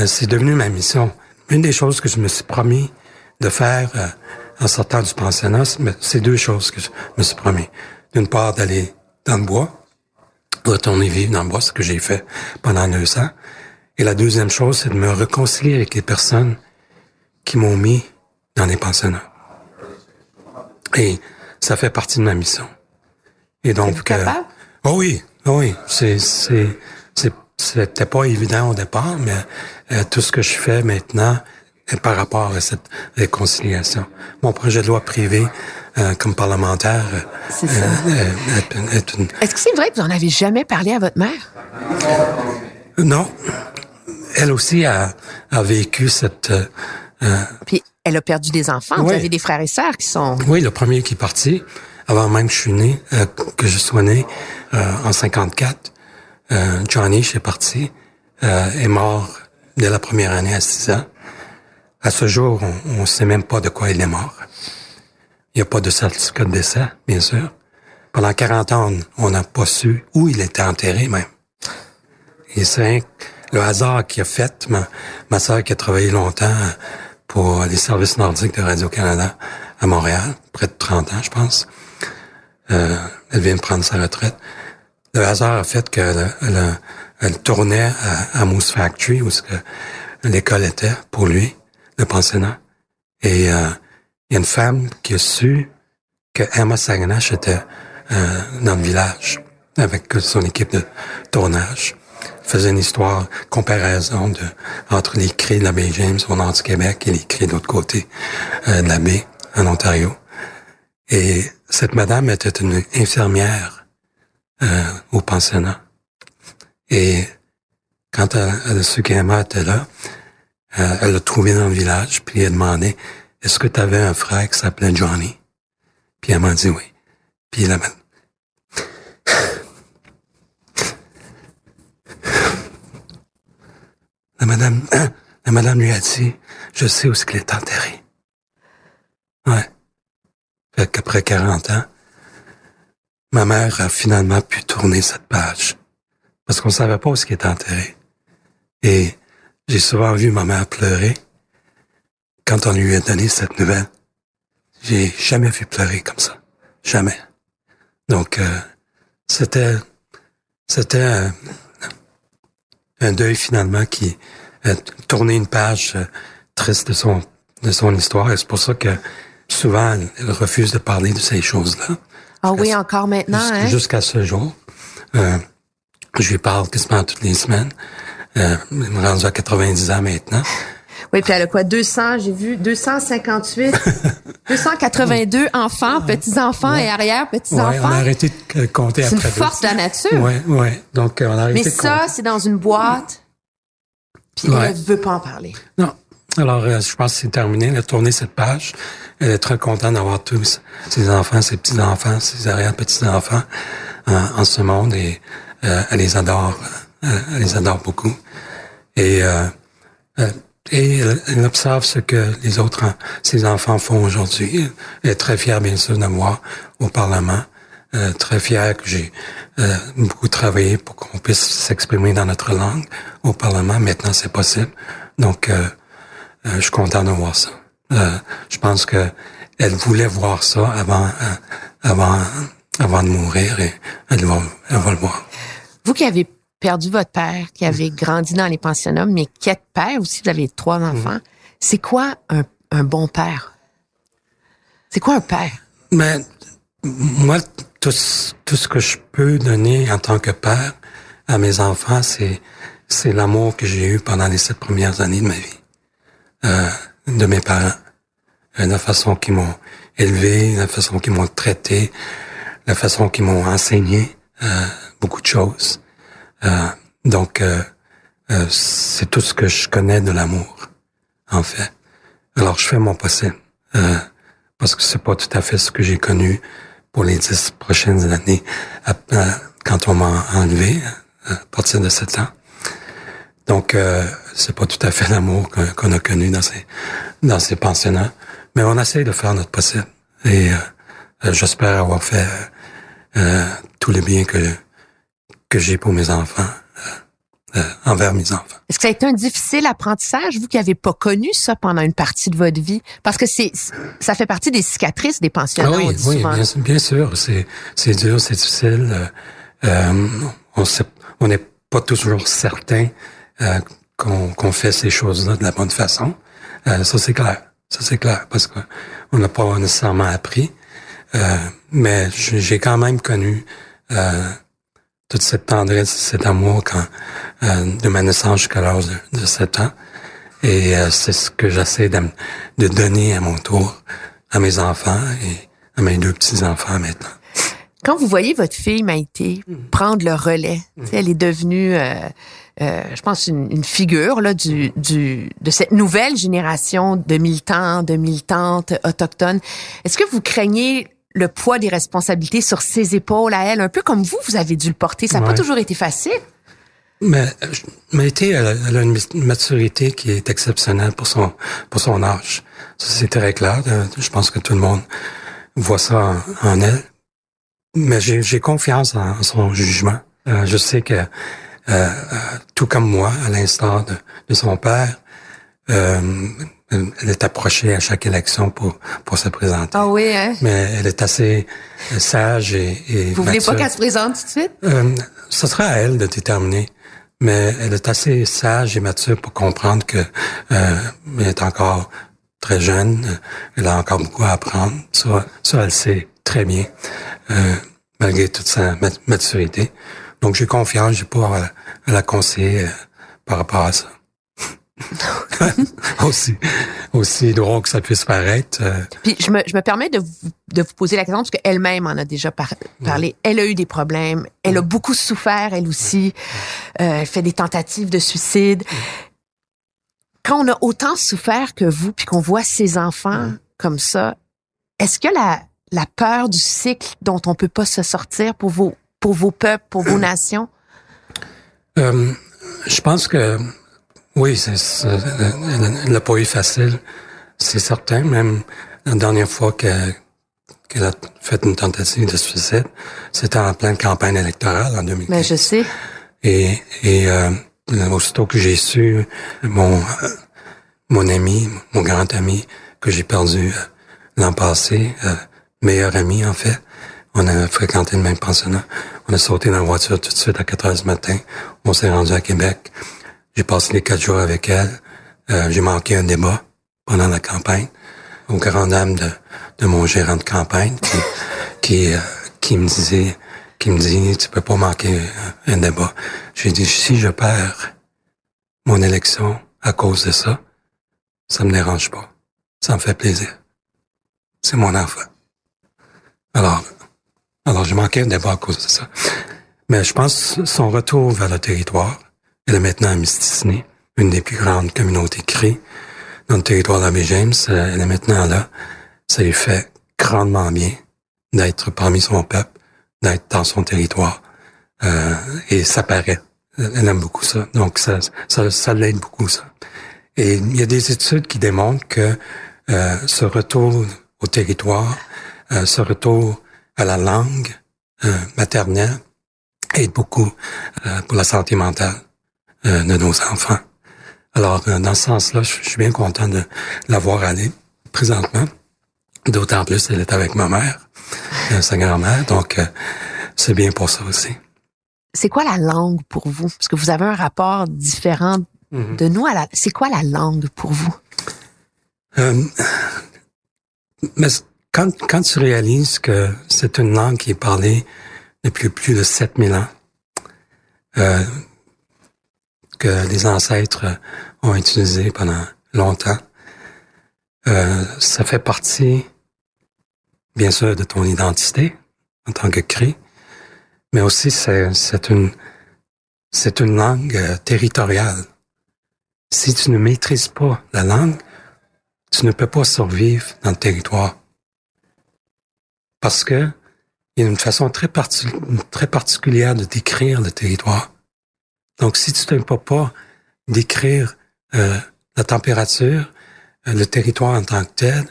c'est devenu ma mission. Une des choses que je me suis promis de faire en sortant du pensionnat, c'est deux choses que je me suis promis. D'une part, d'aller dans le bois, retourner vivre dans le bois, ce que j'ai fait pendant deux ans. Et la deuxième chose, c'est de me réconcilier avec les personnes qui m'ont mis dans les pensionnats. Et ça fait partie de ma mission. Et donc, euh, oh oui, oh oui, c'est c'est c'était pas évident au départ, mais euh, tout ce que je fais maintenant est par rapport à cette réconciliation. Mon projet de loi privé euh, comme parlementaire euh, est- est une... Est-ce que c'est vrai que vous en avez jamais parlé à votre mère? Non, elle aussi a, a vécu cette... euh, euh, Puis elle a perdu des enfants. Vous avez des frères et sœurs qui sont... Oui, le premier qui est parti, avant même que je suis né, euh, que je sois né euh, en 54, euh, Johnny, je suis parti, euh, est mort dès la première année à 6 ans. À ce jour, on ne sait même pas de quoi il est mort. Il n'y a pas de certificat de décès, bien sûr. Pendant 40 ans, on- on n'a pas su où il était enterré même. Et c'est le hasard qui a fait ma, ma sœur qui a travaillé longtemps pour les services nordiques de Radio-Canada à Montréal, près de 30 ans, je pense. Euh, elle vient de prendre sa retraite. Le hasard a fait qu'elle elle, elle tournait à, Moose Factory, où l'école était pour lui, le pensionnat. Et euh, il y a une femme qui a su que Emma Saganash était euh, dans le village avec son équipe de tournage. Faisait une histoire, comparaison entre les cris de la baie James au nord du Québec et les cris de l'autre côté euh, de la baie en Ontario. Et cette madame était une infirmière euh, au pensionnat. Et quand elle, elle a su était là, euh, elle l'a trouvé dans le village, puis elle a demandé, est-ce que tu avais un frère qui s'appelait Johnny? Puis elle m'a dit oui. Puis la, la madame, (clears throat) la madame lui a dit, je sais où est-ce qu'il est enterré. Ouais. Fait qu'après 40 ans, ma mère a finalement pu tourner cette page. Parce qu'on savait pas où est-ce qu'il était enterré. Et j'ai souvent vu ma mère pleurer quand on lui a donné cette nouvelle. J'ai jamais vu pleurer comme ça. Jamais. Donc, euh, c'était, c'était un deuil finalement qui a tourné une page euh, triste de son, de son histoire. Et c'est pour ça que souvent, elle, refuse de parler de ces choses-là. Ah oui, encore maintenant, hein? Jusqu'à ce jour. Euh, je lui parle quasiment toutes les semaines. Euh, il me rendu à 90 ans maintenant. Oui, puis elle a quoi? 200, j'ai vu, 258, 282 (laughs) enfants, petits-enfants et Ouais, arrière-petits-enfants. on a arrêté de euh, compter C'est une après. force de la nature. Ouais, ouais. Donc, euh, on a arrêté Mais de ça, c'est dans une boîte. Puis Ouais. elle veut pas en parler. Non. Alors, euh, je pense que c'est terminé. Elle a tourné cette page. Elle est très contente d'avoir tous ses enfants, ses petits-enfants, ses arrière-petits-enfants en, en ce monde et euh, elle les adore. elle les adore beaucoup. Et, et elle, elle observe ce que les autres, en- ses enfants font aujourd'hui. Elle est très fière, bien sûr, de me voir au Parlement. Euh, très fière que j'ai euh, beaucoup travaillé pour qu'on puisse s'exprimer dans notre langue au Parlement. Maintenant, c'est possible. Donc, euh, euh, je suis content de voir ça. Euh, je pense que elle voulait voir ça avant, euh, avant, avant de mourir et elle va, elle va le voir. Vous qui avez perdu votre père, qui avez (laughs) grandi dans les pensionnats, mais qui êtes père aussi, vous avez trois enfants, c'est quoi un, un bon père? C'est quoi un père? Mais moi, tout, ce- tout ce que je peux donner en tant que père à mes enfants, c'est c'est l'amour que j'ai eu pendant les sept premières années de ma vie, euh, de mes parents, Euh, la façon qu'ils m'ont élevé, la façon qu'ils m'ont traité, la façon qu'ils m'ont enseigné euh, beaucoup de choses. Euh, donc, euh, euh, c'est tout ce que je connais de l'amour, en fait. Alors, je fais mon possible. Parce que c'est pas tout à fait ce que j'ai connu pour les dix prochaines années quand on m'a enlevé à partir de sept ans. Donc euh, c'est pas tout à fait (laughs) l'amour qu'on a connu dans ces dans ces pensionnats, mais on essaie de faire notre possible et euh, j'espère avoir fait euh, tout le bien que que j'ai pour mes enfants euh, euh, envers mes enfants. Est-ce que ça a été un difficile apprentissage, vous qui n'avez pas connu ça pendant une partie de votre vie? Parce que c'est ça fait partie des cicatrices des pensionnats, Ah on oui, dit oui, bien, bien sûr, c'est c'est dur, c'est difficile. euh, euh, on n'est pas toujours certain euh, qu'on qu'on fait ces choses-là de la bonne façon. Euh, ça c'est clair, ça c'est clair, parce que on n'a pas nécessairement appris. Euh, mais j'ai quand même connu euh, toute cette tendresse, cet amour quand, euh, de ma naissance jusqu'à l'âge de, de 7 ans. Et euh, c'est ce que j'essaie de, de donner à mon tour à mes enfants et à mes deux petits-enfants maintenant. Quand vous voyez votre fille Maïté prendre le relais, sais, elle est devenue, euh, euh, je pense, une, une figure là, du, du, de cette nouvelle génération de militants, de militantes autochtones. Est-ce que vous craignez le poids des responsabilités sur ses épaules à elle, un peu comme vous, vous avez dû le porter? Ça n'a pas toujours été facile. Mais euh, Maïté, elle, a- une maturité qui est exceptionnelle pour son pour son âge. Ça, c'est très clair. Euh, Je pense que tout le monde voit ça en, en elle. Mais j'ai confiance en, en son jugement. Euh, je sais que, euh, euh, tout comme moi, à l'instar de, de son père, elle est approchée à chaque élection pour pour se présenter. Ah oui, hein? Mais elle est assez sage et, et Vous voulez pas mature. qu'elle se présente tout de suite? Euh, ce sera à elle de déterminer. Mais elle est assez sage et mature pour comprendre que euh, elle est encore très jeune. Elle a encore beaucoup à apprendre. Ça, ça elle sait très bien, euh, malgré toute sa mat- maturité. Donc j'ai confiance, j'ai pas à, à la conseiller euh, par rapport à ça. (laughs) aussi, aussi drôle que ça puisse paraître. euh, Puis je me, je me permets de vous, de vous poser la question parce qu'elle-même en a déjà par- parlé. Elle a eu des problèmes. Elle a beaucoup souffert, elle aussi. Euh, elle fait des tentatives de suicide. Quand on a autant souffert que vous, puis qu'on voit ses enfants comme ça, est-ce que la, la peur du cycle dont on peut pas se sortir pour vos, pour vos peuples, pour vos (clears throat) nations? Euh, je pense que oui, c'est, c'est- elle elle l'a pas eu facile, c'est certain. Même la dernière fois que- qu'elle a fait une tentative de suicide, c'était en pleine campagne électorale en 2015. Mais Ben, je sais. Et, et euh, aussitôt que j'ai su, mon mon ami, mon grand ami que j'ai perdu euh, l'an passé, euh, meilleur ami en fait, on a fréquenté le même pensionnat. On a sauté dans la voiture tout de suite à 4 heures du matin. On s'est rendu à Québec. J'ai passé les quatre jours avec elle. Euh, j'ai manqué un débat pendant la campagne au grand dame de, de mon gérant de campagne qui, qui, euh, qui me disait, qui me dit, tu peux pas manquer un, débat. J'ai dit, si je perds mon élection à cause de ça, ça me dérange pas. Ça me fait plaisir. C'est mon enfant. Alors, alors j'ai manqué un débat à cause de ça. Mais je pense son retour vers le territoire, elle est maintenant à Mysticini, une des plus grandes communautés cri dans le territoire de la James. Euh, Elle est maintenant là. Ça lui fait grandement bien d'être parmi son peuple, d'être dans son territoire. Euh, et ça paraît. Elle aime beaucoup ça. Donc, ça, ça, ça l'aide beaucoup, ça. Et il y a des études qui démontrent que euh, ce retour au territoire, euh, ce retour à la langue euh, maternelle aide beaucoup euh, pour la santé mentale de nos enfants. Alors, euh, dans ce sens-là, je suis bien content de l'avoir allé présentement. D'autant plus, elle est avec ma mère, euh, sa grand-mère, donc euh, c'est bien pour ça aussi. C'est quoi la langue pour vous? Parce que vous avez un rapport différent de nous à la, c'est quoi la langue pour vous? Euh, mais quand, quand tu réalises que c'est une langue qui est parlée depuis plus de 7000 ans, euh, que les ancêtres ont utilisé pendant longtemps, euh, ça fait partie, bien sûr, de ton identité en tant que cri, mais aussi c'est, une, c'est une langue euh, territoriale. Si tu ne maîtrises pas la langue, tu ne peux pas survivre dans le territoire. Parce que il y a une façon très particulière de décrire le territoire. Donc, si tu ne peux pas décrire euh, la température, euh, le territoire en tant que tel,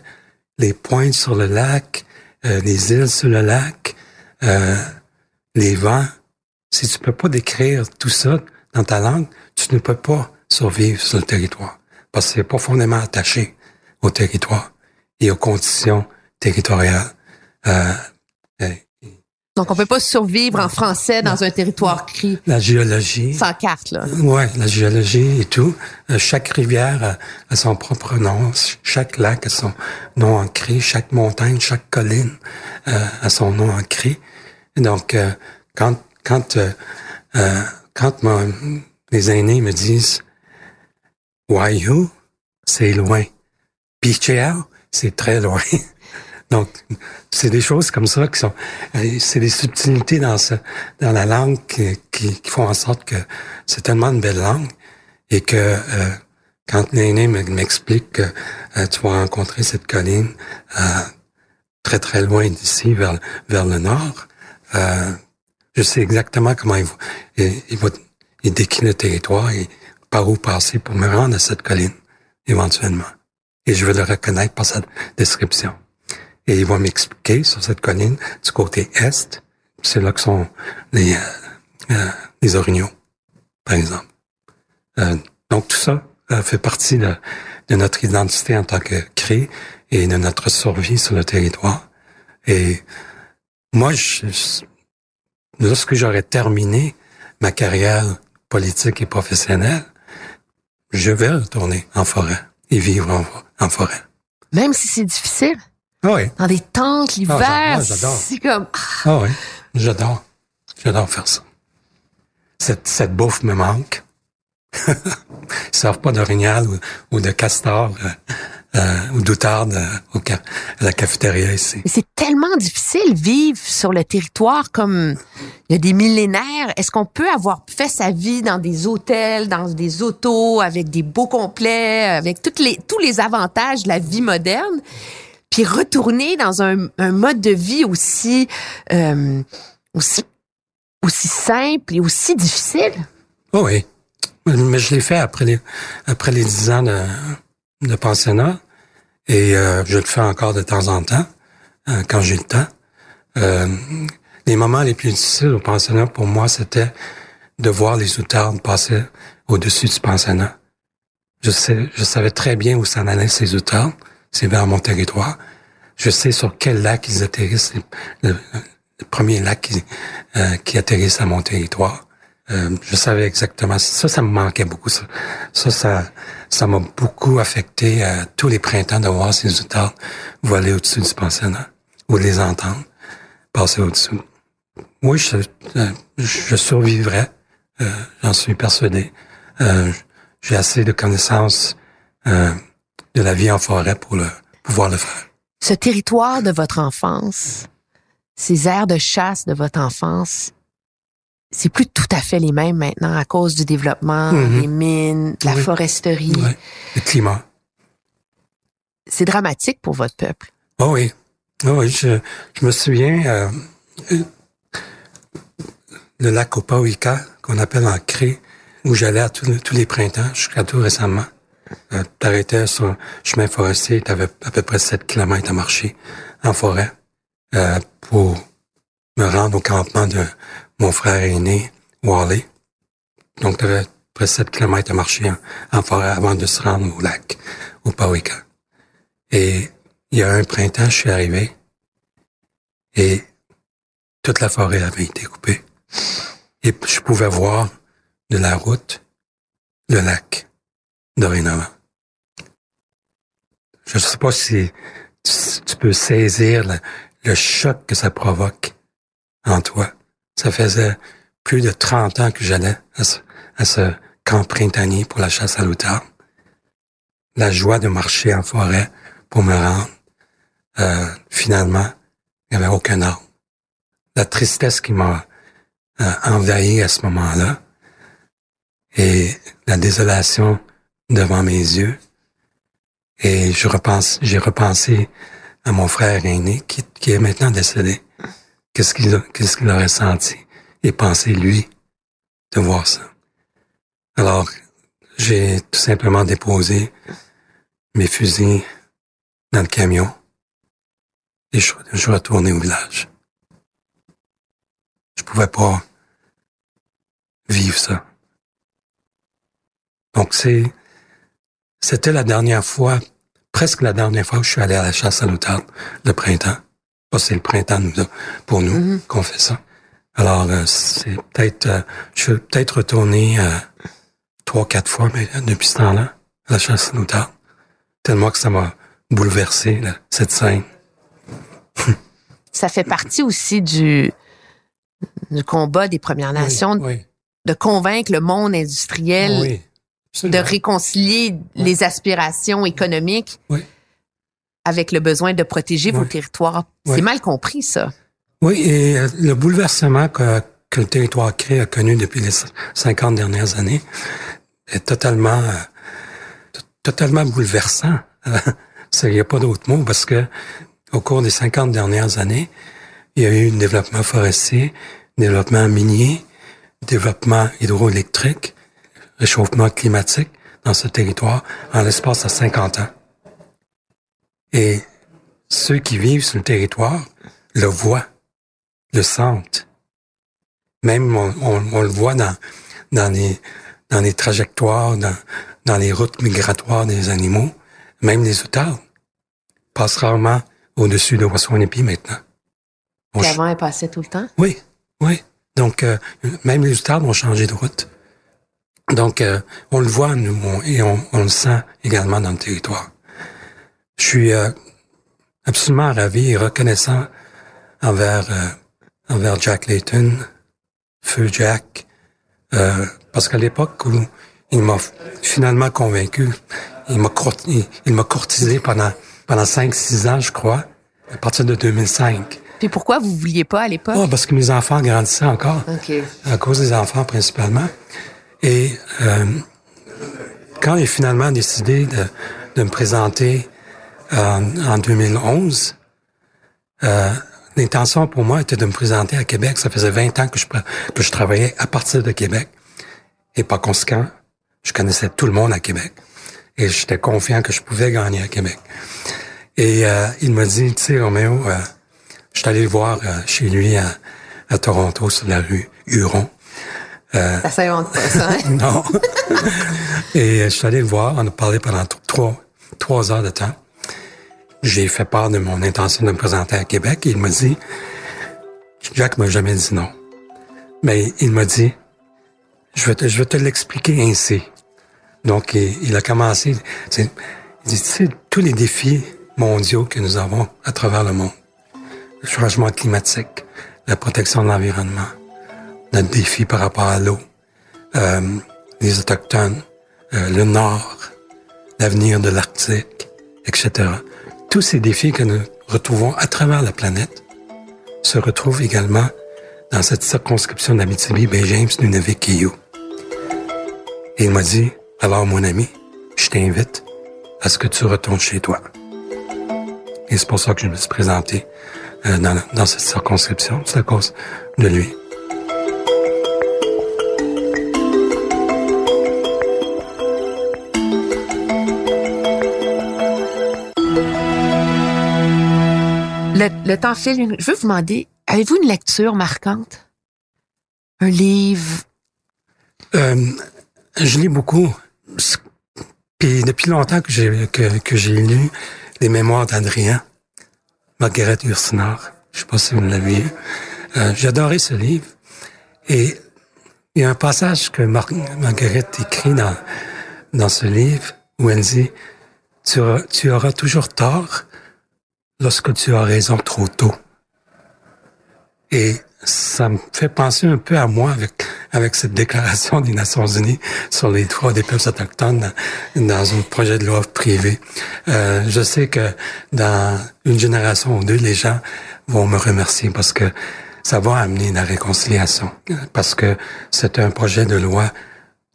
les pointes sur le lac, euh, les îles sur le lac, euh, les vents, si tu peux pas décrire tout ça dans ta langue, tu ne peux pas survivre sur le territoire. Parce que c'est profondément attaché au territoire et aux conditions territoriales. Euh, Donc, on peut pas survivre en français dans un territoire cri la géologie. sans carte, là. Ouais, la géologie et tout. Euh, chaque rivière a, a son propre nom. Ch- Chaque lac a son nom en cri. Chaque montagne, chaque colline euh, a son nom en cri. Et donc, euh, quand quand quand mon- les aînés me disent Waihu, c'est loin. Pichea, c'est très loin. (laughs) Donc, c'est des choses comme ça qui sont, euh, c'est des subtilités dans la langue qui, font en sorte que c'est tellement une belle langue et que euh, quand me- m'explique que euh, tu vas rencontrer cette colline très très loin d'ici vers le nord, je sais exactement comment il va, décrit le territoire et par où passer pour me rendre à cette colline éventuellement. Et je vais le reconnaître par sa description. Et il va m'expliquer sur cette colline du côté est, c'est là que sont les, euh, euh, les orignaux, par exemple. Euh, donc tout ça euh, fait partie de, de notre identité en tant que cré et de notre survie sur le territoire. Et moi, je, lorsque j'aurai terminé ma carrière politique et professionnelle, je vais retourner en forêt et vivre en forêt. Même si c'est difficile, Ah oui, dans des tentes l'hiver, Ah, j'adore, j'adore. c'est comme... ah oui, j'adore. J'adore faire ça. Cette, cette bouffe me manque. (laughs) Ils servent pas d'orignal ou, ou de castor euh, euh, ou d'outarde euh, à la cafétéria ici. Mais c'est tellement difficile vivre sur le territoire comme il y a des millénaires. Est-ce qu'on peut avoir fait sa vie dans des hôtels, dans des autos, avec des beaux complets, avec toutes les, tous les avantages de la vie moderne, puis retourner dans un, mode de vie aussi, euh, aussi, aussi simple et aussi difficile? Oh oui. Mais je l'ai fait après les, après les dix ans de, de pensionnat. Et euh, je le fais encore de temps en temps, euh, quand j'ai le temps. Les moments les plus difficiles au pensionnat, pour moi, c'était de voir les outardes passer au-dessus du pensionnat. Je sais, je savais très bien où s'en allaient ces outardes. C'est vers mon territoire. Je sais sur quel lac ils atterrissent, le, le- premier lac qui, euh, qui atterrissent à mon territoire. Euh, je savais exactement. Ça, ça me manquait beaucoup. Ça, ça, ça, ça m'a beaucoup affecté euh, tous les printemps de voir ces outardes voler au-dessus du pensionnat ou de les entendre passer au-dessus. Oui, je, euh, je survivrai. Euh, J'en suis persuadé. Euh, J'ai assez de connaissances de la vie en forêt pour le pouvoir le faire. Ce territoire de votre enfance, ces aires de chasse de votre enfance, c'est plus tout à fait les mêmes maintenant à cause du développement Mhm. des mines, de la Oui. foresterie. Ouais. Le climat. C'est dramatique pour votre peuple. Oh oui. Oh oui, je, je me souviens, euh, euh, le lac qu'on appelle en Cré, où j'allais à tous, tous les printemps, jusqu'à tout récemment. Euh, T'arrêtais sur un chemin forestier, t'avais à peu près 7 kilomètres à marcher en forêt euh, pour me rendre au campement de mon frère aîné, Wally. Donc, t'avais à peu près 7 kilomètres à marcher en, forêt avant de se rendre au lac Opawika. Et il y a un printemps, je suis arrivé et toute la forêt avait été coupée. Et je pouvais voir de la route le lac dorénavant. Je ne sais pas si tu, peux saisir le, choc que ça provoque en toi. Ça faisait plus de 30 ans que j'allais à ce, à ce camp printanier pour la chasse à l'outarde. La joie de marcher en forêt pour me rendre. Euh, finalement, il n'y avait aucun arbre. La tristesse qui m'a euh, envahi à ce moment-là et la désolation devant mes yeux. Et je repense, j'ai repensé à mon frère aîné qui, qui est maintenant décédé. Qu'est-ce qu'il qu'est-ce qu'il aurait senti et pensé lui de voir ça? Alors, j'ai tout simplement déposé mes fusils dans le camion et je, je suis retourné au village. Je pouvais pas vivre ça. Donc c'est, c'était la dernière fois, presque la dernière fois que je suis allé à la chasse à l'outarde, le printemps. C'est le printemps pour nous Mhm. qu'on fait ça. Alors euh, c'est peut-être, euh, je suis peut-être retourné euh, trois, quatre fois mais, depuis ce temps-là à la chasse à l'outarde. Tellement que ça m'a bouleversé là, cette scène. (laughs) Ça fait partie aussi du du combat des Premières Nations, Oui, oui, de convaincre le monde industriel oui, de réconcilier les aspirations économiques Oui. avec le besoin de protéger vos territoires. C'est mal compris, ça. Oui, et euh, le bouleversement que, que le territoire crée a connu depuis les 50 dernières années est totalement, euh, totalement bouleversant. (laughs) Il n'y a pas d'autre mot parce que au cours des 50 dernières années, il y a eu un développement forestier, développement minier, développement hydroélectrique, réchauffement climatique dans ce territoire en l'espace de 50 ans. Et ceux qui vivent sur le territoire le voient, le sentent. Même on, on- on le voit dans, dans, les, dans les trajectoires, dans, dans les routes migratoires des animaux, même les outardes passent rarement au-dessus de Waswanipi maintenant. On Puis ch- avant, elle passait tout le temps? oui, oui. Donc, euh, même les outardes ont changé de route. Donc, euh, on le voit, nous, on- et on, on le sent également dans le territoire. Je suis euh, absolument ravi et reconnaissant envers, euh, envers Jack Layton, Feu Jack, euh, parce qu'à l'époque où il m'a finalement convaincu, il m'a il, il courtisé pendant, pendant 5-6 ans, je crois, à partir de 2005. Puis pourquoi vous vouliez pas à l'époque? Oh, parce que mes enfants grandissaient encore, OK. à cause des enfants principalement. Et euh, quand j'ai finalement décidé de, me présenter euh, en 2011, euh, l'intention pour moi était de me présenter à Québec. Ça faisait 20 ans que je, travaillais à partir de Québec. Et par conséquent, je connaissais tout le monde à Québec. Et j'étais confiant que je pouvais gagner à Québec. Et euh, il m'a dit, tu sais, Roméo, je suis allé le voir chez lui à Toronto, sur la rue Huron. Ça s'invente pas, ça. hein? (laughs) Non. Et euh, je suis allé le voir, on a parlé pendant trois, trois heures de temps. J'ai fait part de mon intention de me présenter à Québec et il m'a dit, Jacques m'a jamais dit non. Mais il m'a dit, je vais te, je vais te l'expliquer ainsi. Donc, il, il a commencé, il dit, tu sais, tous les défis mondiaux que nous avons à travers le monde, le changement climatique, la protection de l'environnement, notre défi par rapport à l'eau, euh, les Autochtones, euh, le Nord, l'avenir de l'Arctique, etc. Tous ces défis que nous retrouvons à travers la planète se retrouvent également dans cette circonscription d'Abitibi, Bay James, Nunavik-Kiyou. Et il m'a dit, alors mon ami, je t'invite à ce que tu retournes chez toi. Et c'est pour ça que je me suis présenté euh, dans, dans cette circonscription. C'est à cause de lui. Le, le temps file. Je veux vous demander, avez-vous une lecture marquante? Un livre? Euh, je lis beaucoup. Puis depuis longtemps que j'ai lu les mémoires d'Adrien, Marguerite Ursinard. Je sais pas si vous l'avez lu. Euh, ce livre. Et il y a un passage que Mar Marguerite écrit dans, dans ce livre où elle dit tu auras toujours tort lorsque tu as raison trop tôt. Et ça me fait penser un peu à moi avec avec cette déclaration des Nations Unies sur les droits des peuples autochtones dans, un projet de loi privé. Euh, je sais que dans une génération ou deux, les gens vont me remercier parce que ça va amener la réconciliation. Parce que c'est un projet de loi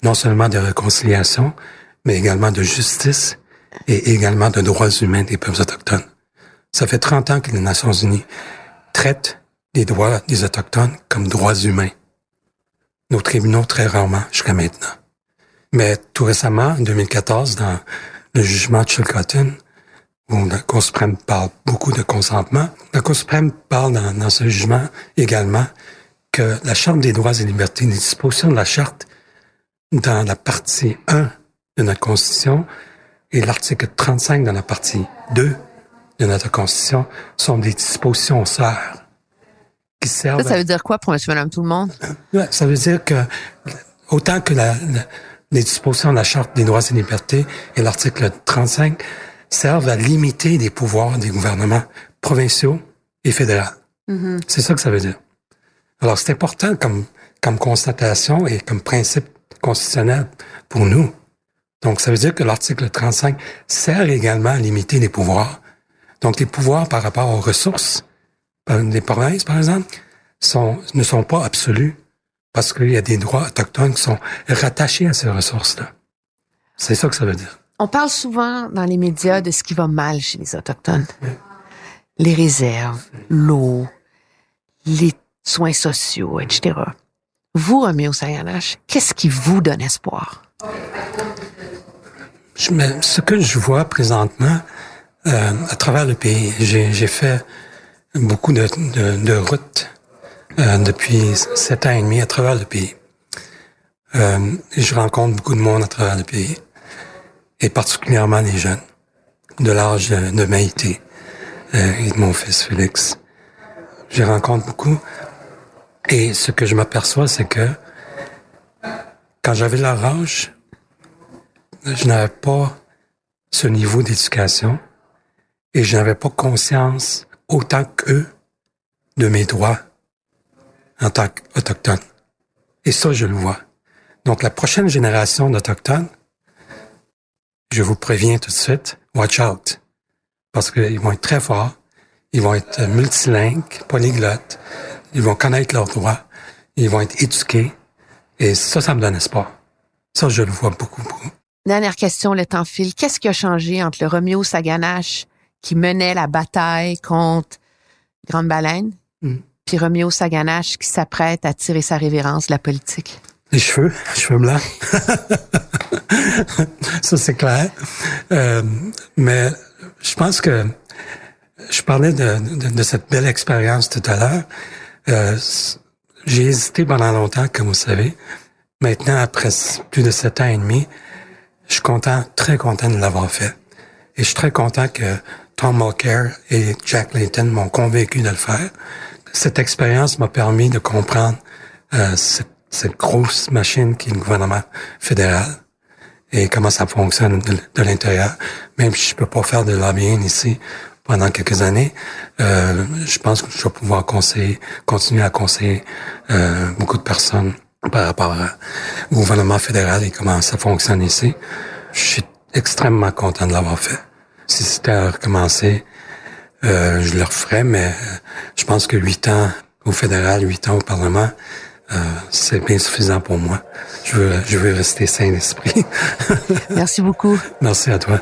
non seulement de réconciliation, mais également de justice et également de droits humains des peuples autochtones. Ça fait 30 ans que les Nations Unies traitent les droits des Autochtones comme droits humains. Nos tribunaux, très rarement, jusqu'à maintenant. Mais tout récemment, en 2014, dans le jugement de Chilcotin, où la Cour suprême parle beaucoup de consentement, la Cour suprême parle dans, dans ce jugement également que la Charte des droits et libertés, les dispositions de la Charte dans la partie 1 de notre Constitution et l'article 35 dans la partie 2 de notre Constitution sont des dispositions sœurs qui servent Ça, ça veut dire quoi pour monsieur, madame, tout le monde? Ça veut dire que autant que la, la- les dispositions de la Charte des droits et libertés et l'article 35 servent à limiter les pouvoirs des gouvernements provinciaux et fédéraux. C'est ça que ça veut dire. Alors, c'est important comme, comme constatation et comme principe constitutionnel pour nous. Donc, ça veut dire que l'article 35 sert également à limiter les pouvoirs. Donc, les pouvoirs par rapport aux ressources des provinces, par exemple, sont, ne sont pas absolus parce qu'il y a des droits autochtones qui sont rattachés à ces ressources-là. C'est ça que ça veut dire. On parle souvent dans les médias de ce qui va mal chez les Autochtones. Les réserves, l'eau, les soins sociaux, etc. Vous, Roméo Sayanash, qu'est-ce qui vous donne espoir? Je, ce que je vois présentement euh, à travers le pays, j'ai fait beaucoup de, de, de routes euh, depuis sept ans et demi à travers le pays. Euh, je rencontre beaucoup de monde à travers le pays, et particulièrement les jeunes, de l'âge de Maïté euh, et de mon fils Félix. Je rencontre beaucoup, et ce que je m'aperçois, c'est que quand j'avais leur âge, je n'avais pas ce niveau d'éducation et je n'avais pas conscience autant qu'eux de mes droits en tant qu'Autochtone. Et ça, je le vois. Donc, la prochaine génération d'Autochtones, je vous préviens tout de suite, watch out. Parce qu'ils vont être très forts, ils vont être multilingues, polyglottes, ils vont connaître leurs droits, ils vont être éduqués. Et ça, ça me donne espoir. Ça, je le vois beaucoup, beaucoup. Dernière question, le temps file. Qu'est-ce qui a changé entre le Romeo Saganache qui menait la bataille contre Grande Baleine mm puis Roméo Saganache qui s'apprête à tirer sa révérence la politique? Les cheveux, les cheveux blancs. (laughs) ça, c'est clair. Euh, mais je pense que je parlais de, de, cette belle expérience tout à l'heure. Euh, j'ai hésité pendant longtemps, comme vous savez. Maintenant, après plus de sept ans et demi, je suis content, très content de l'avoir fait. Et je suis très content que Tom Mulcair et Jack Layton m'ont convaincu de le faire cette expérience m'a permis de comprendre euh, cette, cette, grosse machine qui est le gouvernement fédéral et comment ça fonctionne de, l'intérieur. Même si je peux pas faire de lobbying ici pendant quelques années, euh, je pense que je vais pouvoir conseiller, continuer à conseiller euh, beaucoup de personnes par rapport au gouvernement fédéral et comment ça fonctionne ici. Je suis extrêmement content de l'avoir fait. Si c'était à recommencer, euh, je le referais, mais euh, je pense que huit ans au fédéral, huit ans au Parlement, euh, c'est bien suffisant pour moi. Je veux, je veux rester sain d'esprit. (laughs) Merci beaucoup. Merci à toi.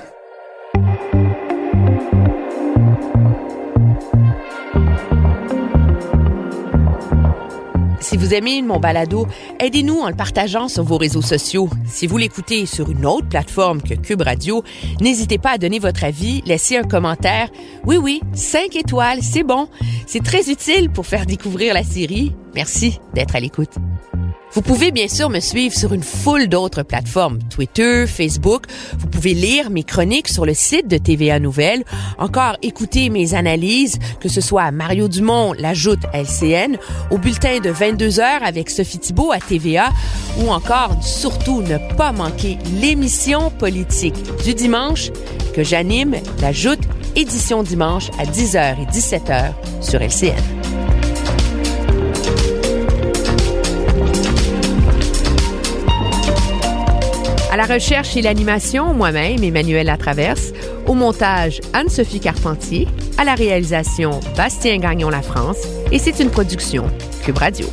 Vous aimez mon balado, aidez-nous en le partageant sur vos réseaux sociaux. Si vous l'écoutez sur une autre plateforme que Cube Radio, n'hésitez pas à donner votre avis, laisser un commentaire. Oui, oui, cinq étoiles, c'est bon. C'est très utile pour faire découvrir la série. Merci d'être à l'écoute. Vous pouvez bien sûr me suivre sur une foule d'autres plateformes, Twitter, Facebook. Vous pouvez lire mes chroniques sur le site de TVA Nouvelles, encore écouter mes analyses, que ce soit Mario Dumont, l'ajoute LCN, au bulletin de 22 heures avec Sophie Thibault à TVA, ou encore surtout ne pas manquer l'émission politique du dimanche que j'anime, l'ajoute édition dimanche à 10h et 17h sur LCN. À la recherche et l'animation, moi-même, Emmanuel Latraverse. Au montage, Anne-Sophie Carpentier. À la réalisation, Bastien Gagnon La France. Et c'est une production Cube Radio.